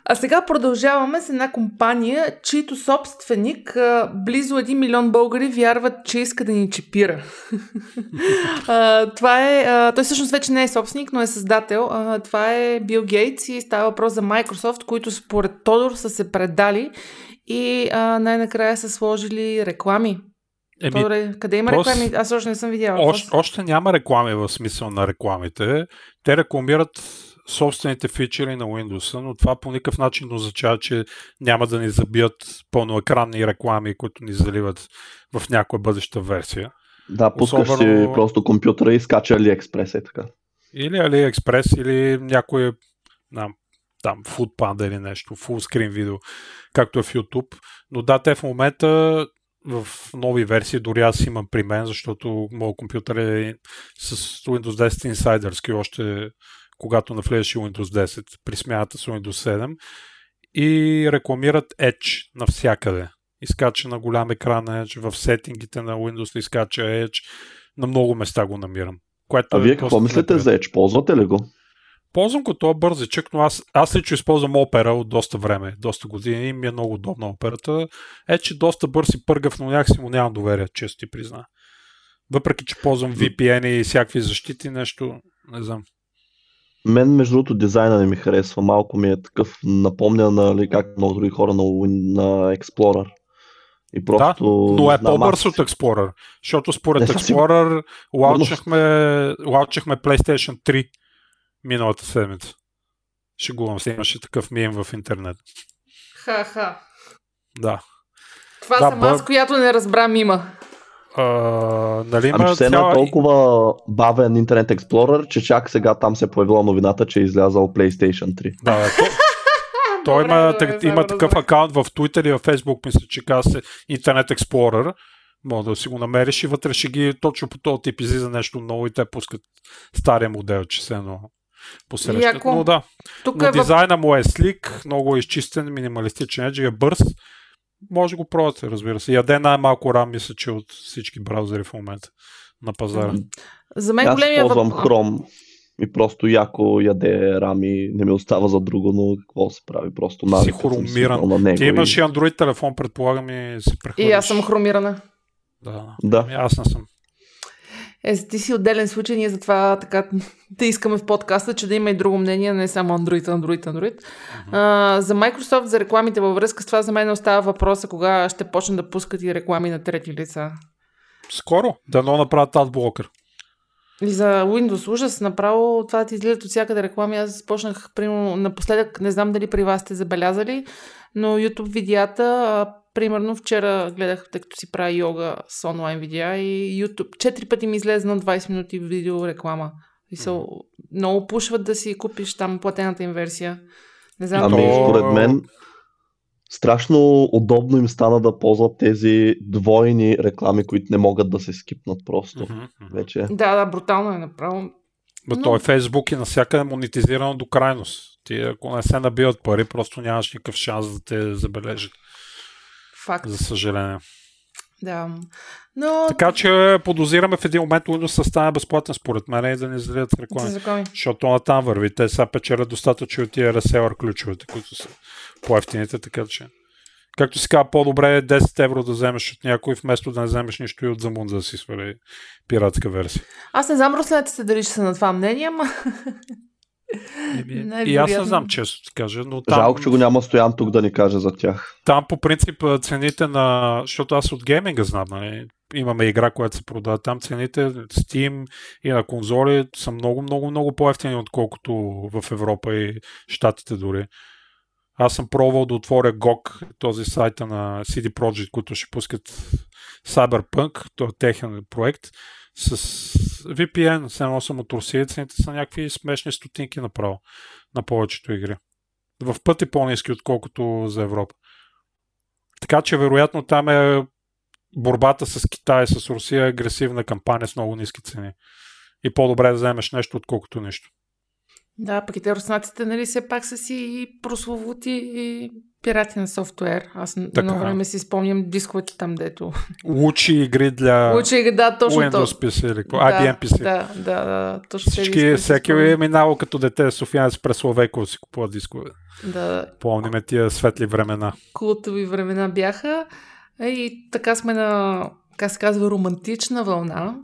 А сега продължаваме с една компания, чийто собственик, близо 1 милион българи вярват, че иска да ни чипира. това е, той всъщност вече не е собственик, но е създател. Това е Бил Гейтс и става въпрос за Microsoft, които според Тодор са се предали и най-накрая са сложили реклами. Еми, Тодоре, къде има то с- реклами? Аз още не съм видяла. още, още няма реклами в смисъл на рекламите. Те рекламират собствените фичери на Windows, но това по никакъв начин не означава, че няма да ни забият пълноекранни реклами, които ни заливат в някоя бъдеща версия. Да, пускаш Особено... си просто компютъра и скача AliExpress е така. Или AliExpress, или някой там, там Foodpanda или нещо, full видео, както е в YouTube. Но да, те в момента в нови версии, дори аз имам при мен, защото моят компютър е с Windows 10 инсайдърски още когато навлезеше Windows 10 при смяната с Windows 7 и рекламират Edge навсякъде. Изкача на голям екран Edge, в сетингите на Windows изкача Edge, на много места го намирам. Което а е вие какво мислите за Edge? Ползвате ли го? Ползвам го това бързичък, но аз, аз лично използвам опера от доста време, доста години и ми е много удобна операта. Е, че доста бърз и пъргав, но някакси му нямам доверие, често ти призна. Въпреки, че ползвам VPN и всякакви защити, нещо, не знам. Мен, между другото, дизайна не ми харесва. Малко ми е такъв напомня, нали, как много други хора на, на Explorer. И просто, да, но е по-бърз от Explorer, защото според не, Explorer лаучахме, лаучахме PlayStation 3 миналата седмица. Шегувам се, имаше такъв мим в интернет. Ха-ха. Да. Това да, съм бър... аз, която не разбра мима. А, нали ами, че цяла... е толкова бавен Интернет Explorer, че чак сега там се е появила новината, че е излязал PlayStation 3. Да, то, той има, добре, има такъв акаунт в Twitter и в Facebook, мисля, че казва се Интернет Explorer. Може да си го намериш и вътре ще ги точно по този тип излиза нещо ново и те пускат стария модел, че се едно посрещат. Но да, Тук но е дизайна му е слик, много е изчистен, минималистичен едж, е бърз. Може го пробвате, разбира се. Яде най-малко рам, мисля, че от всички браузери в момента на пазара. За мен Аз големия ползвам въп... Chrome и просто яко яде рами, не ми остава за друго, но какво се прави? Просто на. Си хромиран. На него Ти имаш и Android телефон, предполагам и си прехвърляш. И аз съм хромирана. Да. да. Ами аз не съм. Е, ти си отделен случай, ние затова така те искаме в подкаста, че да има и друго мнение, не само Android, Android, Android. Uh-huh. А, за Microsoft, за рекламите във връзка с това, за мен остава въпроса кога ще почнат да пускат и реклами на трети лица. Скоро, да но направят адблокър. И за Windows ужас, направо това ти излизат от всякъде реклами. Аз почнах, примерно, напоследък, не знам дали при вас сте забелязали, но YouTube видеята примерно вчера гледах, тъй като си правя йога с онлайн видеа и YouTube. Четири пъти ми излезе на 20 минути видео реклама. И са, много пушват да си купиш там платената им версия. Не знам. Ами, то... според мен, страшно удобно им стана да ползват тези двойни реклами, които не могат да се скипнат просто. Mm-hmm. Вече. Да, да, брутално е направо. Но... Той Фейсбук и навсякъде монетизирано до крайност. Ти ако не се набиват пари, просто нямаш никакъв шанс да те забележат. Факт. За съжаление. Да. Но... Така че подозираме в един момент Windows стане безплатен според мен и да не излизат реклами. Защото на там върви. Те са печелят достатъчно от тия реселър ключовете, които са по-ефтините, така че. Както си казва, по-добре е 10 евро да вземеш от някой, вместо да не вземеш нищо и от Замун, за да си свали пиратска версия. Аз не знам руснаците дали ще са на това мнение, ама и аз не знам, често ти кажа. Но там... Жалко, че го няма стоян тук да ни каже за тях. Там по принцип цените на... Защото аз от гейминга знам, нали? имаме игра, която се продава там. Цените Steam и на конзоли са много, много, много по-ефтини, отколкото в Европа и Штатите дори. Аз съм пробвал да отворя GOG, този сайта на CD Projekt, които ще пускат Cyberpunk, то е техен проект с VPN, само съм от Русия, цените са някакви смешни стотинки направо на повечето игри. В пъти по-низки, отколкото за Европа. Така че, вероятно, там е борбата с Китай, с Русия, агресивна кампания с много ниски цени. И по-добре да вземеш нещо, отколкото нищо. Да, пък и те руснаците, нали, все пак са си и прословути и пирати на софтуер. Аз така. едно време си спомням дисковете там, дето. Лучи игри для Лучи игри, да, точно Windows то. PC или? Да, IBM PC. Да, да, да. Точно Всички, всеки е минало като дете Софиянец през Словеко си купува дискове. Да. Помниме тия светли времена. Култови времена бяха. И така сме на, как се казва, романтична вълна.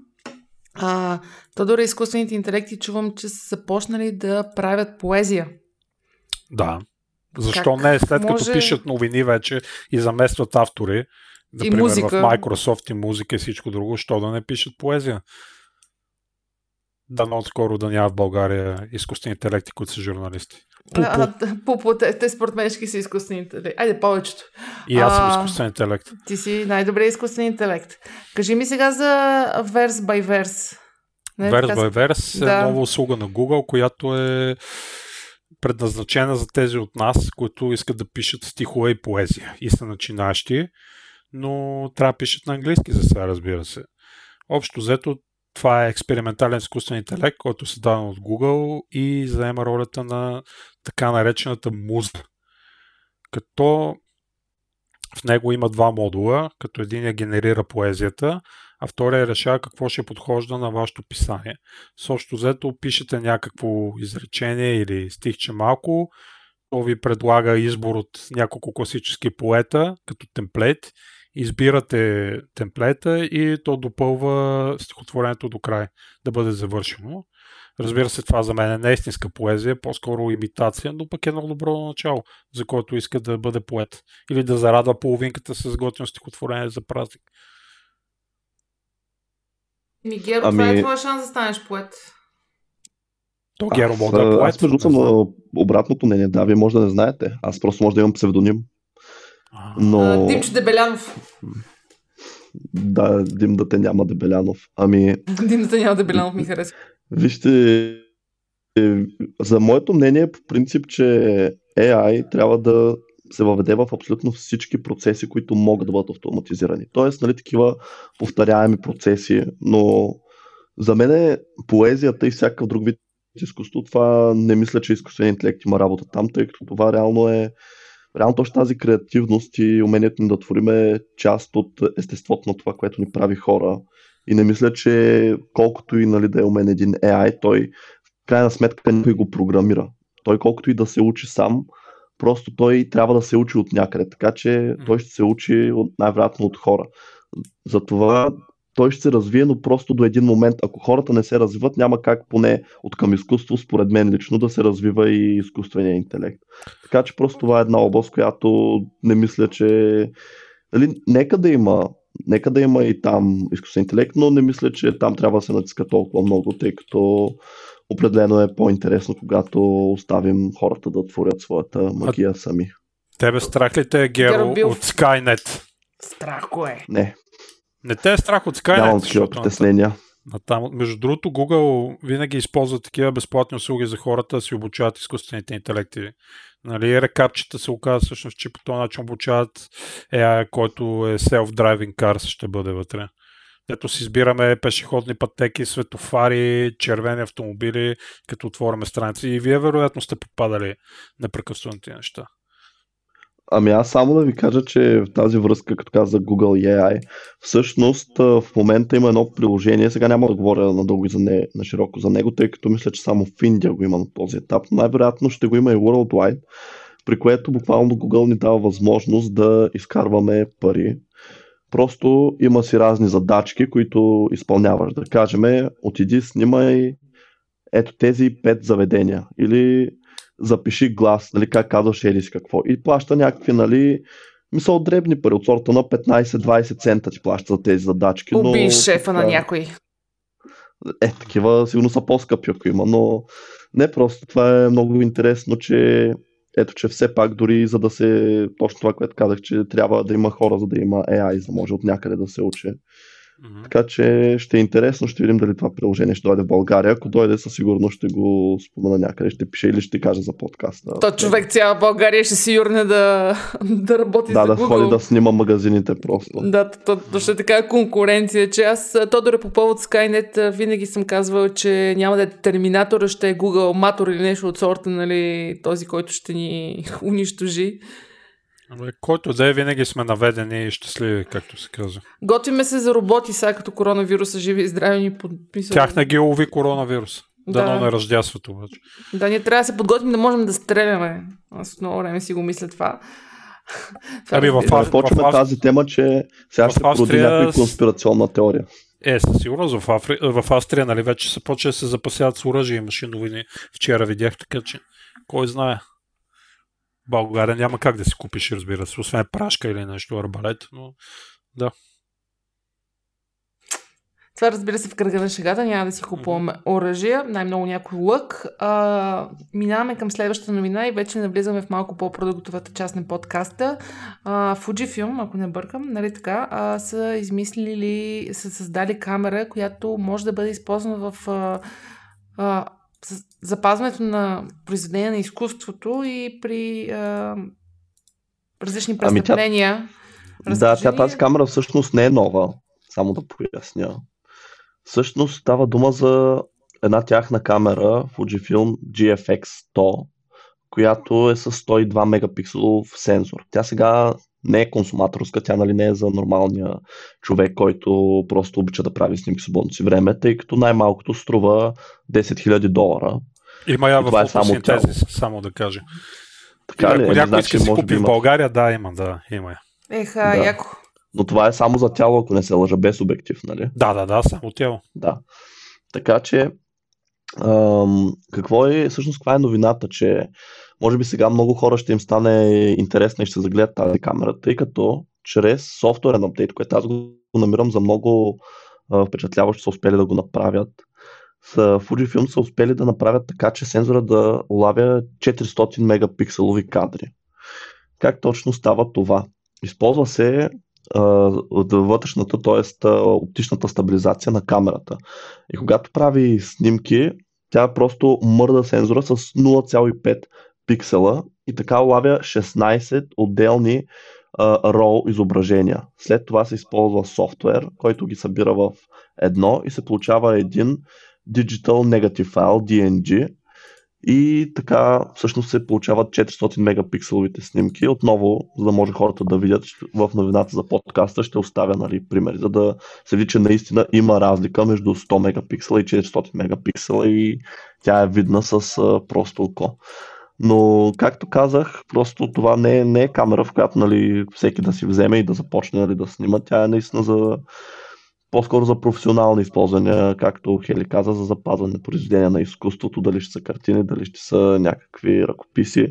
А, то дори изкуствените интелекти чувам, че са започнали да правят поезия. Да. Защо как не? След може... като пишат новини вече и заместват автори, например и музика. в Microsoft и музика и всичко друго, що да не пишат поезия? Дано скоро да няма в България изкуствени интелекти, които са журналисти. Пупо, те, те според мен са изкуствени интелекти. Айде, повечето. И аз съм А, изкуствен интелект. Ти си най-добре изкуствен интелект. Кажи ми сега за Verse by Verse. Не, Verse by Verse Да. е нова услуга на Google, която е предназначена за тези от нас, които искат да пишат стихове и поезия и са начинащи, но трябва да пишат на английски за сега, разбира се. Общо взето, това е експериментален изкуствен интелект, който е създаден от Google и заема ролята на така наречената муза. Като в него има два модула, като един генерира поезията, а втория решава какво ще подхожда на вашето писание. С общо взето пишете някакво изречение или стихче малко, то ви предлага избор от няколко класически поета като темплейт, избирате темплейта и то допълва стихотворението до край да бъде завършено. Разбира се, това за мен не е истинска поезия, по-скоро имитация, но пък е много добро начало, за който иска да бъде поет. Или да зарадва половинката с готино стихотворение за празник. Мигеро, Ами- това е твоя шанс да станеш поет. То Геро мога да е поет. аз между съм на обратното мнение. Да, вие може да не знаете. Аз просто може да имам псевдоним. Но Димчо Дебелянов. да, Дим да те няма Дебелянов. Ами, Димата няма Дебелянов ми харесва. Вижте, е, за моето мнение по принцип, че AI трябва да се въведе в абсолютно всички процеси, които могат да бъдат автоматизирани. Тоест, нали, такива повторяеми процеси, но за мен е поезията и всякакъв друг вид изкуство, това не мисля, че изкуственият интелект има работа там, тъй като това реално е реално точно тази креативност и умението ни да творим е част от естеството на това, което ни прави хора. И не мисля, че колкото и нали, да е умен един AI, той в крайна сметка никой го програмира. Той колкото и да се учи сам, просто той трябва да се учи от някъде. Така че той ще се учи от, най-вероятно от хора. Затова той ще се развие, но просто до един момент, ако хората не се развиват, няма как поне от към изкуство, според мен лично, да се развива и изкуствения интелект. Така че просто това е една област, която не мисля, че... Нали, нека да има Нека да има и там изкуствен интелект, но не мисля, че там трябва да се натиска толкова много, тъй като определено е по-интересно, когато оставим хората да творят своята магия сами. Тебе страх ли те е Геро Геро бил- от Skynet? Страхо е. Не, Не те е страх от Skynet, нямам такива притеснения. на там, между другото, Google винаги използва такива безплатни услуги за хората да си обучават изкуствените интелекти. Нали, рекапчета се оказва всъщност, че по този начин обучават AI, който е self-driving cars ще бъде вътре. Ето си избираме пешеходни пътеки, светофари, червени автомобили, като отвориме страници. И вие вероятно сте попадали на неща. Ами аз само да ви кажа, че в тази връзка, като каза Google AI, всъщност в момента има едно приложение, сега няма да говоря надълго и за не, на широко за него, тъй като мисля, че само в Индия го има на този етап, но най-вероятно ще го има и worldwide, при което буквално Google ни дава възможност да изкарваме пари. Просто има си разни задачки, които изпълняваш. Да кажем, отиди, снимай ето тези пет заведения. Или запиши глас, нали, как казваш еди си какво. И плаща някакви, нали, мисъл дребни пари от сорта на 15-20 цента ти плаща за тези задачки. но, Уби шефа на така, някой. Е, такива сигурно са по-скъпи, ако има, но не просто. Това е много интересно, че ето, че все пак дори за да се, точно това, което казах, че трябва да има хора, за да има AI, за да може от някъде да се учи. Мгм. Така че ще е интересно, ще видим дали това приложение ще дойде в България. Ако дойде, със сигурност ще го спомена някъде, ще пише или ще кажа за подкаста. То човек цяла България ще си юрне да, да работи Да, за да Google. ходи да снима магазините просто. Да, то, то ще е така конкуренция, че аз, Тодоре, по повод Skynet, винаги съм казвал, че няма да е терминатора, ще е Google Матор или нещо от сорта, нали, този, който ще ни унищожи. Който да е, винаги сме наведени и щастливи, както се казва. Готвиме се за роботи, сега като коронавируса живи и здрави ни подписва. Тях не ги лови коронавирус. Да. Дано не ръждясват обаче. Да, ние трябва да се подготвим да можем да стреляме. Аз много време си го мисля това. Ами, в почваме в- тази тема, че сега ще Австрия някой с- конспирационна теория. Е, със сигурност в, Афри... в Австрия, нали, вече се почва да се запасяват с оръжие и машинни войни. Вчера видях, така че кой знае. България няма как да си купиш, разбира се, освен прашка или нещо, арбалет, но Това разбира се в кръга на шегата, няма да си купуваме оръжия, най-много някой лък. А, минаваме към следващата новина и вече навлизаме в малко по-продуктовата част на подкаста. А, Fujifilm, ако не бъркам, нали така, а, са измислили, са създали камера, която може да бъде използвана в а, а, запазването на произведения на изкуството и при а, различни престъпления. Ами тя... Да, тя тази камера всъщност не е нова, само да поясня. Всъщност става дума за една тяхна камера Fujifilm GFX 100, която е с 102 мегапикселов сензор. Тя сега не е консуматорска, тя нали не е за нормалния човек, който просто обича да прави снимки свободно си време, тъй като най-малкото струва 10 000 долара. Има я в е само, само да кажа. Така ли? Ако някой значи, иска да си купи в България, да, има, да, има я. Еха, да. яко. Но това е само за тяло, ако не се лъжа, без обектив, нали? Да, да, да, само тяло. Да. Така че, ам, какво е, всъщност, каква е новината, че може би сега много хора ще им стане интересно и ще загледат тази камера, тъй като чрез софтуерен апдейт, което аз го намирам за много а, впечатляващо, са успели да го направят. С Fujifilm са успели да направят така, че сензора да улавя 400 мегапикселови кадри. Как точно става това? Използва се от вътрешната, т.е. оптичната стабилизация на камерата. И когато прави снимки, тя просто мърда сензора с 0,5 пиксела и така лавя 16 отделни RAW изображения. След това се използва софтуер, който ги събира в едно и се получава един Digital Negative File, DNG, и така всъщност се получават 400 мегапикселовите снимки. Отново, за да може хората да видят в новината за подкаста, ще оставя нали, примери, за да се види, че наистина има разлика между 100 мегапиксела и 400 мегапиксела и тя е видна с а, просто око. Но, както казах, просто това не е, не е камера, в която нали, всеки да си вземе и да започне нали, да снима. Тя е наистина за по-скоро за професионални използвания, както Хели каза, за запазване произведения на изкуството, дали ще са картини, дали ще са някакви ръкописи.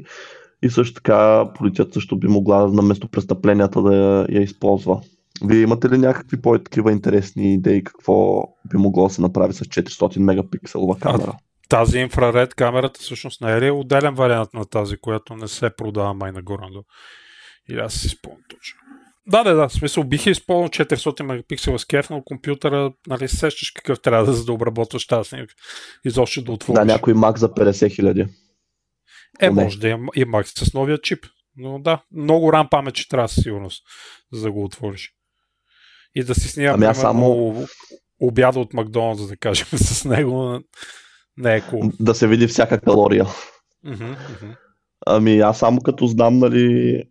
И също така полицията също би могла на место престъпленията да я, използва. Вие имате ли някакви по-такива интересни идеи какво би могло да се направи с 400 мегапикселова камера? А, тази инфраред камерата всъщност не е ли отделен вариант на тази, която не се продава май нагоре? Или аз си спомням точно. Да, да, да. В смисъл бих използвал 400 мегапиксела с кеф, но компютъра, нали, сещаш какъв трябва да, за да обработваш тази снимка. Изобщо да отвориш. Да, някой Mac за 50 хиляди. Е, може да има и Mac с новия чип. Но да, много рам памет, че трябва със сигурност, за да го отвориш. И да си снимам ами само... обяда от Макдоналдс, да кажем, с него. Не е cool. Да се види всяка калория. Uh-huh, uh-huh. Ами аз само като знам, нали,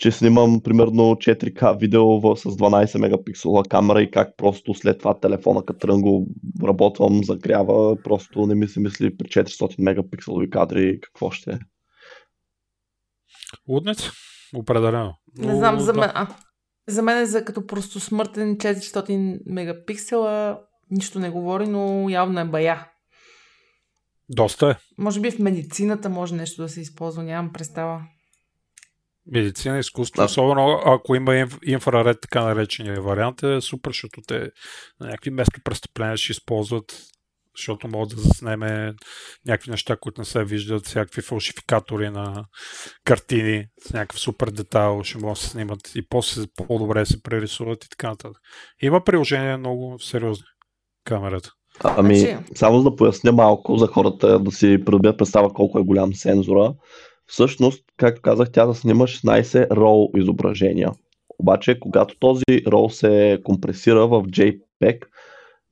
че снимам примерно 4К видео с 12 мегапиксела камера и как просто след това телефона, като трън го работвам, загрява, просто не ми се мисли при 400 мегапикселови кадри какво ще е. Луднец? Определено. Не знам, за мен, а, за мен е за като просто смъртен 400 мегапиксела, нищо не говори, но явно е бая. Доста е. Може би в медицината може нещо да се използва, нямам представа медицина, изкуство, да. особено ако има инфраред, така наречения вариант, е супер, защото те на някакви местопрестъпления ще използват, защото могат да заснеме някакви неща, които не се виждат, всякакви фалшификатори на картини с някакъв супер детайл, ще могат да се снимат и после по-добре се прерисуват и така нататък. Има приложение много сериозни камерата. Ами, значи- само за да поясня малко за хората да си придобият представа колко е голям сензора. Всъщност, както казах, тя да снима 16 RAW изображения. Обаче, когато този RAW се компресира в JPEG,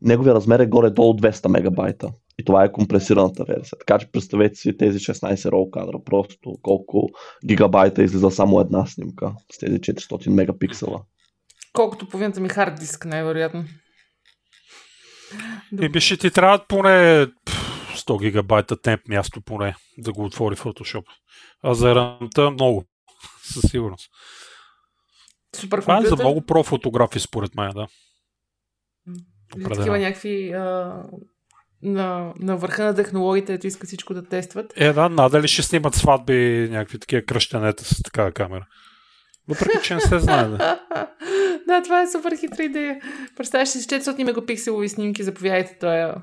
неговия размер е горе-долу 200 мегабайта. И това е компресираната версия. Така че представете си тези 16 RAW кадра, просто колко гигабайта излиза само една снимка с тези 400 мегапиксела. Колкото половината ми хард диск, най-вероятно. И би ще ти трябват поне 100 гигабайта темп място поне да го отвори Photoshop. А за рамта много, със сигурност. Супер Това е за много профотографи, според мен, да. Такива някакви а, на, на върха на технологиите, ето иска всичко да тестват. Е, да, надали ще снимат сватби, някакви такива кръщенета с такава камера. Въпреки, че не се знае. Да. да, това е супер хитра идея. Представяш си с 400 мегапикселови снимки, заповядайте, това е...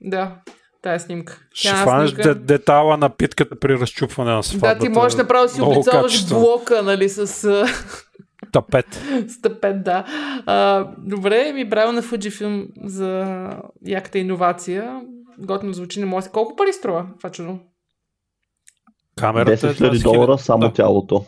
Да, тая снимка. Ще Тя фанеш снимка- де, детала на питката при разчупване на сватбата. Да, ти можеш направо да си качествено. блока, нали, с, Тапет. с тапет, да. А, добре, ми браво на Fujifilm за яката иновация. Готино звучи, не може. Колко пари струва това чудо? Камерата 10 е 000 20 долара само да. тялото.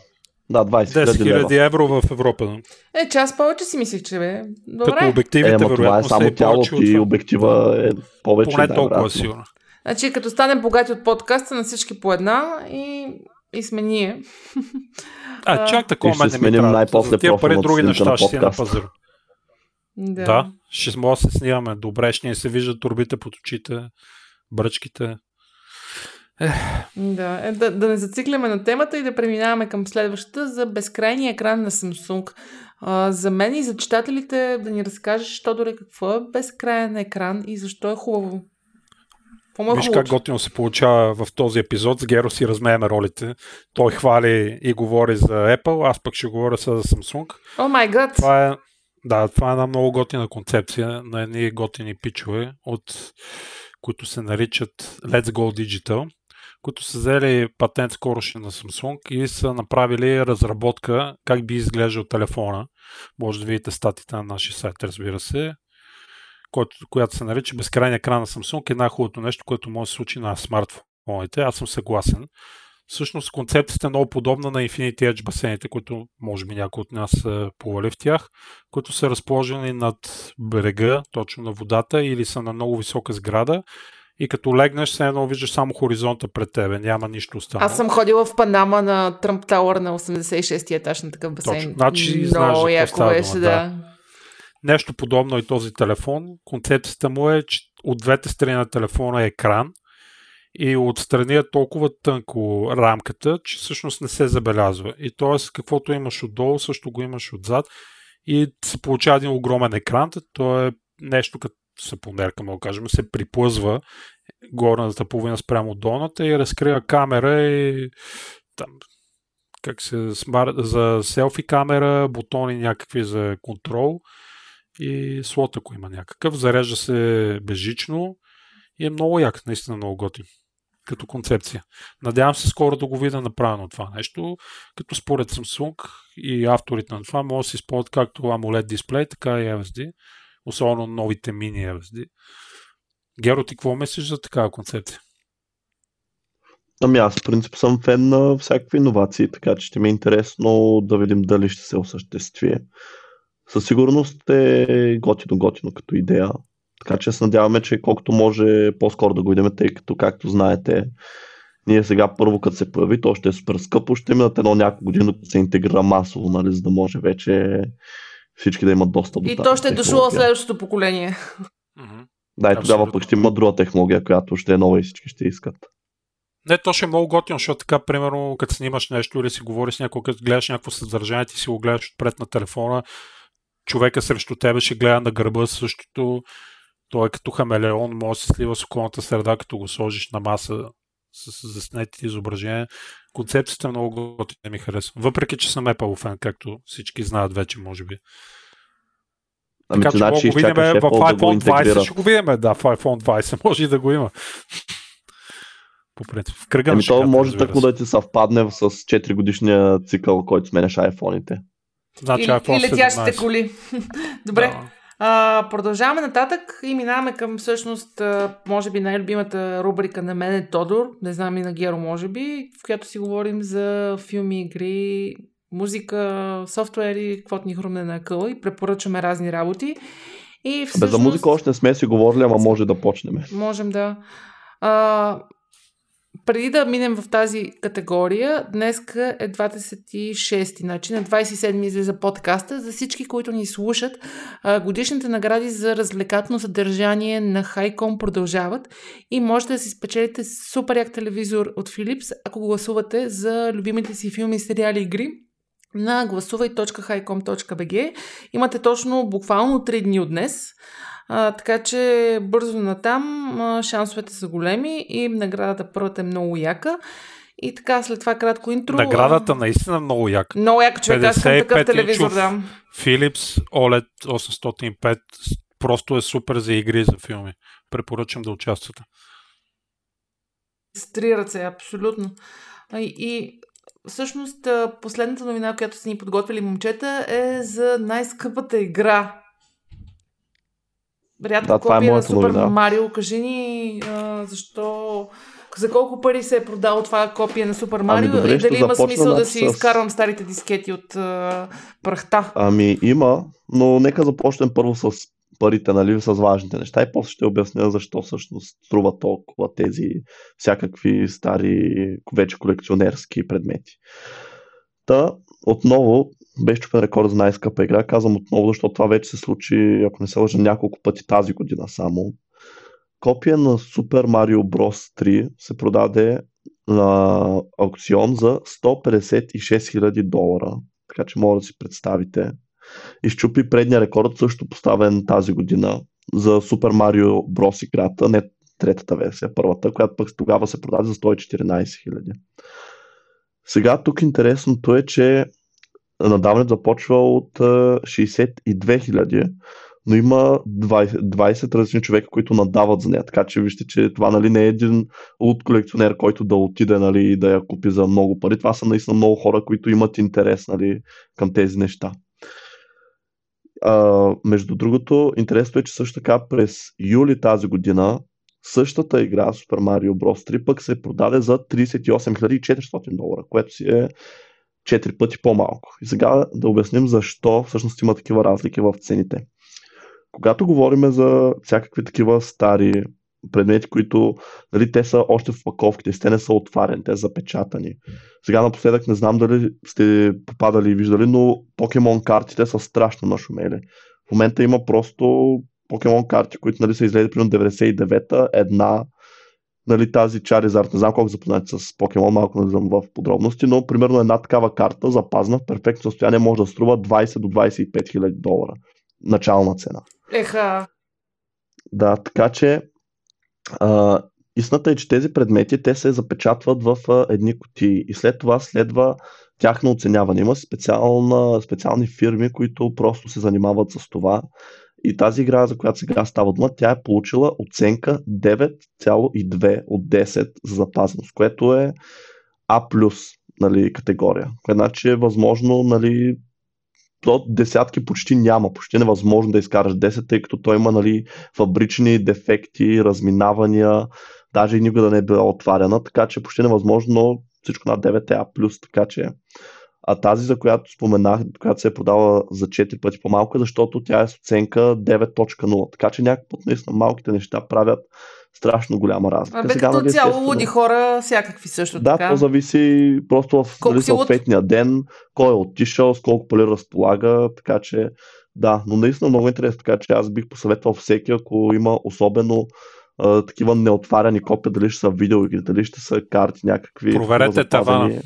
Да, 20 10 000 лева. 000 евро в Европа. да. Е, час повече си мислих, че бе. Като Добре. Е, обективите, това е вероятно, са само тялото от и това. обектива е повече. Поне да, толкова вероятно. сигурно. Значи, като станем богати от подкаста, на всички по една и, и сме ние. А, чак такова мен не ми трябва. най-после За тия пари други неща ще си на пазар. Да. Да, ще може да се снимаме. Добре, ще ни се виждат турбите под очите, бръчките. Да, е, да, да не зацикляме на темата и да преминаваме към следващата за безкрайния екран на Samsung. А, за мен и за читателите да ни разкажеш, Тодоре, какво е безкрайен екран и защо е хубаво. Му е Виж как готино се получава в този епизод. С Геро си размееме ролите. Той хвали и говори за Apple, аз пък ще говоря за Samsung. О май гад! Това е, да, това е една много готина концепция на едни готини пичове, от, които се наричат Let's Go Digital, които са взели патент скорошен на Samsung и са направили разработка как би изглеждал телефона. Може да видите статите на нашия сайт, разбира се, който, която се нарича Безкрайния екран на Samsung. Е най-хубавото нещо, което може да се случи на смартфоните. Аз съм съгласен. Всъщност концепцията е много подобна на Infinity Edge басейните, които може би някои от нас са плували в тях, които са разположени над брега, точно на водата или са на много висока сграда и като легнеш, все едно виждаш само хоризонта пред тебе, няма нищо останало. Аз съм ходила в Панама на Тръмп Тауър на 86-ти етаж на такъв басейн. Точно. Значи знаеш за Много яко беше, дума, да. да. Нещо подобно и този телефон. Концепцията му е, че от двете страни на телефона е екран и отстрани е толкова тънко рамката, че всъщност не се забелязва. И т.е. каквото имаш отдолу, също го имаш отзад и се получава един огромен екран. То е нещо като сапонерка, да го кажем, се приплъзва горната половина спрямо долната и разкрива камера и там как се смар... за селфи камера, бутони някакви за контрол и слот, ако има някакъв. Зарежда се безжично и е много як, наистина много готин като концепция. Надявам се скоро да го видя направено това нещо, като според Samsung и авторите на това може да се използват както AMOLED дисплей, така и LSD, особено новите мини LSD. Геро, ти какво мислиш за такава концепция? Ами аз в принцип съм фен на всякакви иновации, така че ще ми е интересно да видим дали ще се осъществи. Със сигурност е готино-готино като идея. Така че се надяваме, че колкото може по-скоро да го видим, тъй като, както знаете, ние сега първо като се появи, то ще е супер скъпо, ще минат едно няколко години, докато се интегрира масово, нали, за да може вече всички да имат достъп до И то ще е дошло следващото поколение. Да, и тогава пък ще има друга технология, която ще е нова и всички ще искат. Не, то ще е много готино, защото така, примерно, като снимаш нещо или си говориш с някой, като гледаш някакво съдържание, ти си го гледаш отпред на телефона, човека срещу тебе ще гледа на гърба същото, той е като хамелеон, може да се слива с околната среда, като го сложиш на маса с заснетите изображения. Концепцията е много готина ми харесва. Въпреки, че съм Apple фен, както всички знаят вече, може би. Ами така че мога значи го видим в iPhone 20, интегрира. ще го видим, да, в iPhone 20 може и да го има. По принцип, в кръга Ами на то може се. да ти съвпадне с 4 годишния цикъл, който сменяш айфоните. Значи, и, iPhone и летящите 17. коли. Добре. Да. А, продължаваме нататък и минаваме към всъщност, може би най-любимата рубрика на мен е Тодор, не знам и на Геро може би, в която си говорим за филми, игри, музика, софтуери, каквото ни хрумне на къла и препоръчваме разни работи. И всъщност... Без за музика още не сме си говорили, ама може да почнем. Можем да. А, преди да минем в тази категория, днеска е 26, значи на 27 излиза подкаста. За всички, които ни слушат, годишните награди за развлекателно съдържание на Хайком продължават и можете да си спечелите супер як телевизор от Philips, ако гласувате за любимите си филми, сериали игри на гласувай.highcom.bg. Имате точно буквално 3 дни от днес. А, така че бързо натам а, шансовете са големи и наградата първата е много яка. И така, след това кратко интро. Наградата наистина много як. Много яка човек, аз искам такъв 55 телевизор, да. Philips OLED 805 просто е супер за игри за филми. Препоръчам да участвате. С три ръце, абсолютно. И, и всъщност последната новина, която са ни подготвили момчета, е за най-скъпата игра. Рядко Да, това е на Супер новина. Марио. Кажи ни а, защо... За колко пари се е продало това копие на Супер Марио добре, и дали има смисъл да си с- изкарвам старите дискети от а, прахта? Ами има, но нека започнем първо с парите, нали, с важните неща и после ще обясня защо всъщност струва толкова тези всякакви стари, вече колекционерски предмети. Та, отново, беше чупен рекорд за най-скъпа игра. Казвам отново, защото това вече се случи, ако не се лъжа, няколко пъти тази година само. Копия на Super Mario Bros. 3 се продаде на аукцион за 156 000 долара. Така че може да си представите. Изчупи предния рекорд, също поставен тази година за Super Mario Bros. играта, не третата версия, първата, която пък тогава се продаде за 114 000. Сега тук интересното е, че надаването започва от а, 62 000, но има 20, 20 различни човека, които надават за нея. Така че вижте, че това нали, не е един лут колекционер, който да отиде нали, и да я купи за много пари. Това са наистина много хора, които имат интерес нали, към тези неща. А, между другото, интересно е, че също така през юли тази година същата игра Super Mario Bros. 3 пък се продаде за 38 400 долара, което си е 4 пъти по-малко. И сега да обясним защо всъщност има такива разлики в цените. Когато говорим за всякакви такива стари предмети, които нали, те са още в паковките, те не са отварени, те са запечатани. Сега напоследък не знам дали сте попадали и виждали, но покемон картите са страшно нашумели. В момента има просто покемон карти, които нали, са излезли примерно 99-та, една нали, тази Charizard, не знам колко запознати с покемон, малко не знам в подробности, но примерно една такава карта, запазна в перфектно състояние, може да струва 20 до 25 хиляди долара. Начална цена. Еха, Да, така че а, истината е, че тези предмети те се запечатват в а, едни кутии и след това следва тяхно оценяване. Има специална, специални фирми, които просто се занимават с това. И тази игра, за която сега става дума, тя е получила оценка 9,2 от 10 за запазеност, което е А+, нали, категория. Което значи е възможно, нали, то десятки почти няма, почти невъзможно да изкараш 10, тъй като той има нали, фабрични дефекти, разминавания, даже и никога да не е била отваряна, така че почти невъзможно, но всичко над 9 е А+, така че а тази, за която споменах, която се е продала за 4 пъти по-малко, защото тя е с оценка 9.0. Така че някакъв път наистина малките неща правят страшно голяма разлика. Абе, Сега, като нали, цяло луди хора, всякакви също да, така. то зависи просто в нали, си луд. съответния ден, кой е отишъл, с колко пари разполага, така че да, но наистина много интересно, така че аз бих посъветвал всеки, ако има особено а, такива неотваряни копия, дали ще са видеоигри, дали ще са карти някакви. Проверете такива тавана.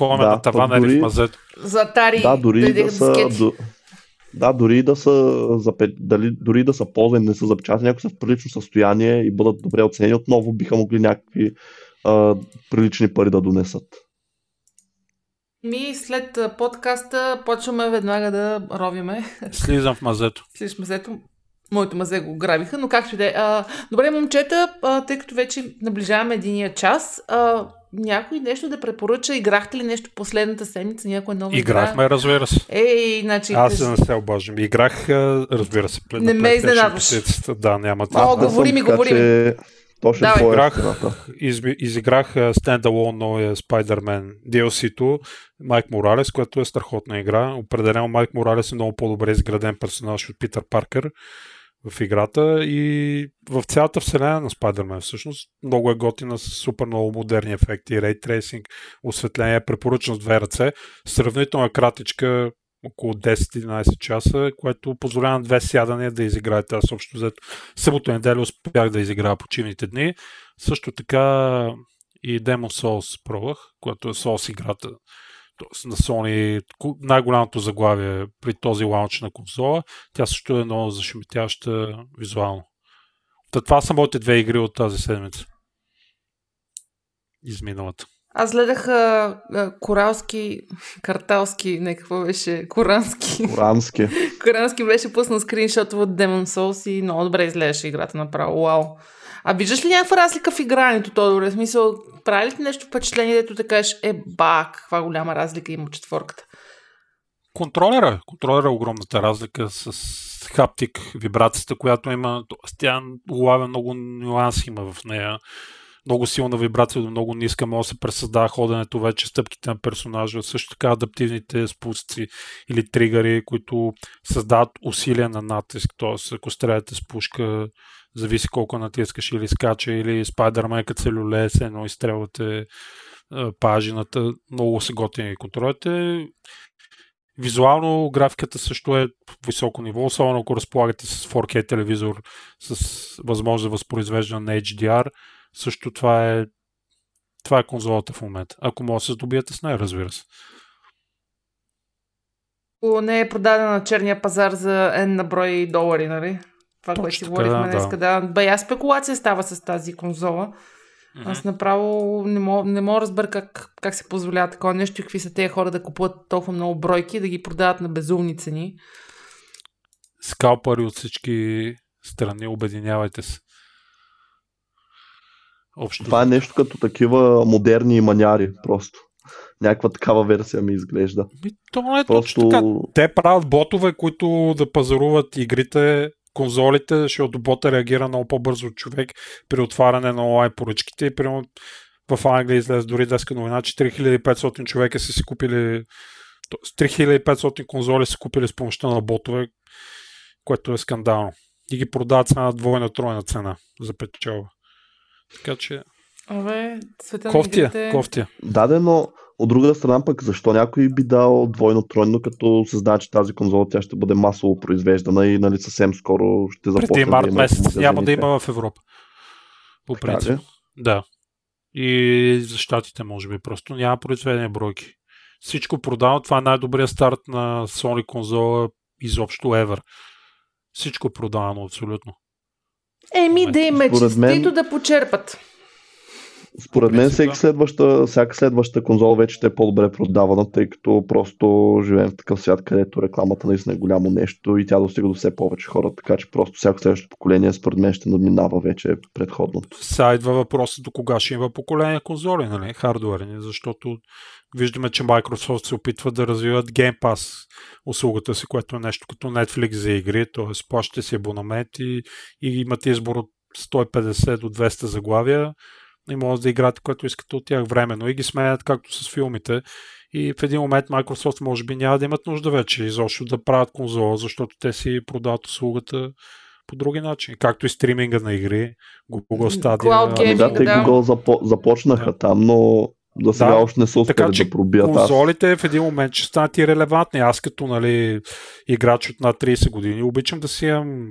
Има Да, на тавана пък или в дори- мазето? За тари Да, дори да са, до, да, дори да са, запе, дали, дори да са ползвани, не са запечатани, ако са в прилично състояние и бъдат добре оценени, отново биха могли някакви а, прилични пари да донесат. Ми след подкаста почваме веднага да ровиме. Слизам в мазето. Слиш мазето. Моето мазе го грабиха, но както и да е. Добре, момчета, а, тъй като вече наближаваме единия час, а, някой нещо да препоръча? Играхте ли нещо последната седмица? Някоя нова игра? Играхме, разбира се. Ей, значи... Аз не се обаждам. Играх, разбира се, Не ме изненадваш. Да, няма О, това. Съм говори ми, говори ми. Точно Давай. твоя Играх, изби, изиграх а, стендалон новия Spider-Man DLC-то Майк Моралес, което е страхотна игра. Определено Майк Моралес е много по-добре изграден персонаж от Питър Паркър в играта и в цялата вселена на Spider-Man всъщност много е готина с супер много модерни ефекти, рейтрейсинг, осветление, препоръчно с две ръце. Сравнително е кратичка, около 10-11 часа, което позволява на две сядания да изиграете. Аз общо взето събота неделя успях да изиграя почивните дни. Също така и Demon Souls пробвах, което е Souls играта. На Sony най-голямото заглавие при този лаунч на конзола. Тя също е много зашеметяща визуално. Та това са моите две игри от тази седмица. Изминалата. Аз гледах а, а, коралски, карталски, не какво беше, корански. Корански. корански беше пуснал скриншот от Demon Souls и много добре изглеждаше играта направо. Вау. А виждаш ли някаква разлика в игрането, Тодор? В смисъл, прави ли нещо впечатление, дето да кажеш, е, ба, каква голяма разлика има четворката? Контролера. Контролера е огромната разлика с хаптик, вибрацията, която има. Тя улавя много нюанси има в нея. Много силна вибрация до много ниска, може да се пресъздава ходенето вече, стъпките на персонажа, също така адаптивните спусъци или тригъри, които създават усилия на натиск. Т.е. ако стреляте с пушка, зависи колко натискаш или скача, или Spider-Man като се люлее, се едно изстрелвате пажината. Много се готини контролите. Визуално графиката също е високо ниво, особено ако разполагате с 4K телевизор с възможност за възпроизвеждане на HDR. Също това е това е конзолата в момента. Ако може да се здобиете с нея, разбира се. Не е продадена на черния пазар за N на брой долари, нали? Това, Точно което си говорихме да, днес. Да. Бая спекулация става с тази конзола. Mm-hmm. Аз направо не мога, не мога разбера как, как се позволява такова нещо и какви са тези хора да купуват толкова много бройки и да ги продават на безумни цени. Скалпари от всички страни, обединявайте се. Общо. Това е нещо като такива модерни маняри, просто. Някаква такава версия ми изглежда. Ми, то е просто... точно така. Те правят ботове, които да пазаруват игрите конзолите, защото бота реагира много по-бързо от човек при отваряне на онлайн поръчките и примерно в Англия излезе дори днеска новина, че 3500 човека са си купили 3500 конзоли са купили с помощта на ботове, което е скандално. И ги продават цена на двойна, тройна цена за печалба. Така че... Абе, света кофтия, игрите... кофтия. Да, но от друга страна пък, защо някой би дал двойно-тройно, като се знае, че тази конзола тя ще бъде масово произвеждана и нали, съвсем скоро ще започне Преди март да месец няма да има в Европа. По принцип. Да. И за щатите, може би, просто няма произведени бройки. Всичко продава. Това е най-добрият старт на Sony конзола изобщо ever. Всичко продавано абсолютно. Еми, да им е честито да почерпат. Според мен всеки следваща, всяка следваща конзола вече ще е по-добре продавана, тъй като просто живеем в такъв свят, където рекламата наистина е голямо нещо и тя достига до все повече хора, така че просто всяко следващо поколение според мен ще надминава вече предходното. Сега идва въпросът до кога ще има поколение конзоли, нали, хардуерни, защото виждаме, че Microsoft се опитва да развиват Game Pass услугата си, което е нещо като Netflix за игри, т.е. плащате си абонамент и, и имате избор от 150 до 200 заглавия и може да играете което искате от тях временно и ги сменят както с филмите. И в един момент Microsoft може би няма да имат нужда вече изобщо да правят конзола, защото те си продават услугата по други начини. Както и стриминга на игри, Google Stadia. Cloud Gaming, да, те да. Google запо, започнаха да. там, но до сега да, още не са успели така, да пробият. Конзолите аз. в един момент ще станат и релевантни. Аз като нали, играч от над 30 години обичам да си имам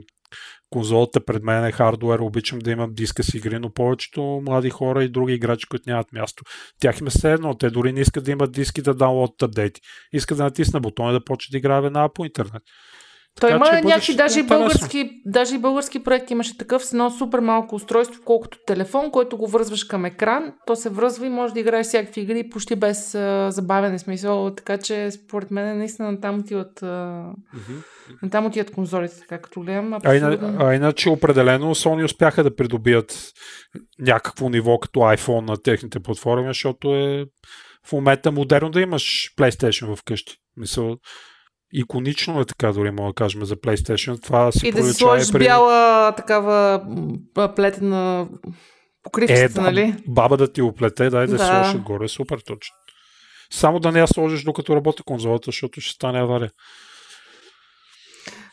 конзолата пред мен е хардуер, обичам да имам диска с игри, но повечето млади хора и други играчи, които нямат място, тях им е все едно. Те дори не искат да имат диски да даунлодат апдейти. Искат да натисна бутона и да почне да играе веднага по интернет. Той има някакви, даже и, български, даже и български проект имаше такъв с едно супер малко устройство, колкото телефон, който го връзваш към екран, то се връзва и може да играеш всякакви игри почти без а, забавяне смисъл, така че според мен наистина там отиват, а, mm-hmm. там отиват конзолите, така като гледам. Абсолютно... А, а иначе определено Sony успяха да придобият някакво ниво като iPhone на техните платформи, защото е в момента модерно да имаш PlayStation вкъщи. Мисъл, иконично е така, дори мога да кажем за PlayStation. Това си и да си сложиш при... бяла такава плетена покривчица, е, да, нали? Баба да ти оплете, дай да, да. сложиш отгоре, супер точно. Само да не я сложиш докато работи конзолата, защото ще стане авария.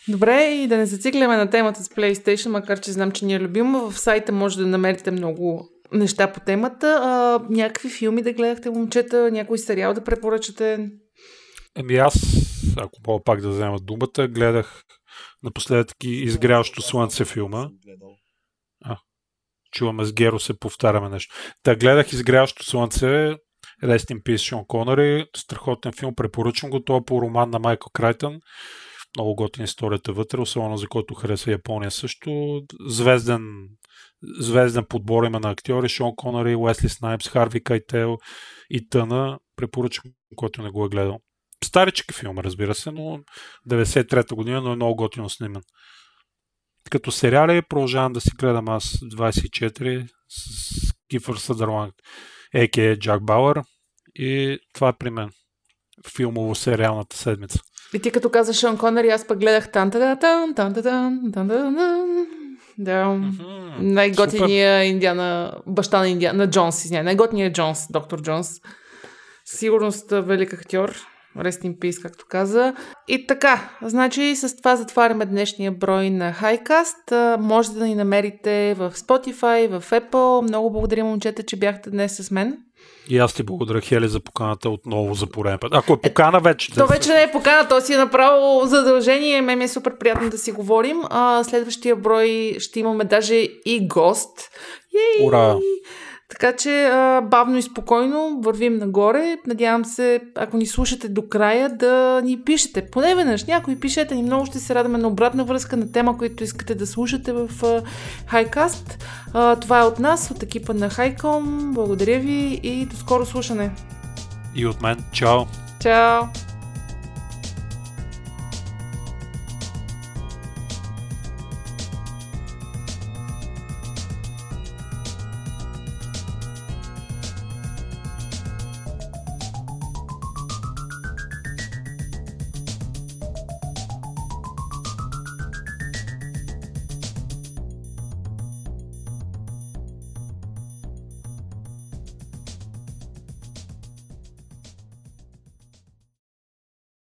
Добре, и да не зацикляме на темата с PlayStation, макар че знам, че ни е любима. В сайта може да намерите много неща по темата. А, някакви филми да гледахте, момчета, някой сериал да препоръчате? Еми аз, ако мога пак да взема думата, гледах напоследък изгряващо слънце филма. А, чуваме с Геро се повтаряме нещо. Та гледах изгряващо слънце, Rest in Peace Шон Конъри, страхотен филм, препоръчвам го, това е по роман на Майкъл Крайтън. Много готина историята вътре, особено за който хареса Япония също. Звезден звезден подбор има на актьори, Шон Конъри, Уесли Снайпс, Харви Кайтел и тъна. Препоръчам, който не го е гледал. Старички филм, разбира се, но 93-та година, но е много готино снимен. Като сериали продължавам да си гледам аз 24 с Кифър Съдърланд, а.к.а. Джак Бауър и това е при мен. Филмово-сериалната седмица. И ти като каза Шон Конър, аз пък гледах тан тан тан тан тан тан тан Да. Най-готиния индиана, баща на Индиана, на Джонс, извиня. Най-готиния Джонс, доктор Джонс. Сигурност велик актьор. Rest in peace, както каза. И така, значи с това затваряме днешния брой на Highcast. Може да ни намерите в Spotify, в Apple. Много благодаря, момчета, че бяхте днес с мен. И аз ти благодаря, Хели, за поканата отново за пореден път. Ако е покана вече. То вече не е покана, то си е направо задължение. Ме ми е супер приятно да си говорим. А, следващия брой ще имаме даже и гост. Ей! Ура! Така че а, бавно и спокойно вървим нагоре. Надявам се, ако ни слушате до края, да ни пишете. Поне веднъж някой пишете ни. Много ще се радваме на обратна връзка на тема, които искате да слушате в Highcast. А, това е от нас, от екипа на Highcom. Благодаря ви и до скоро слушане. И от мен. Чао! Чао!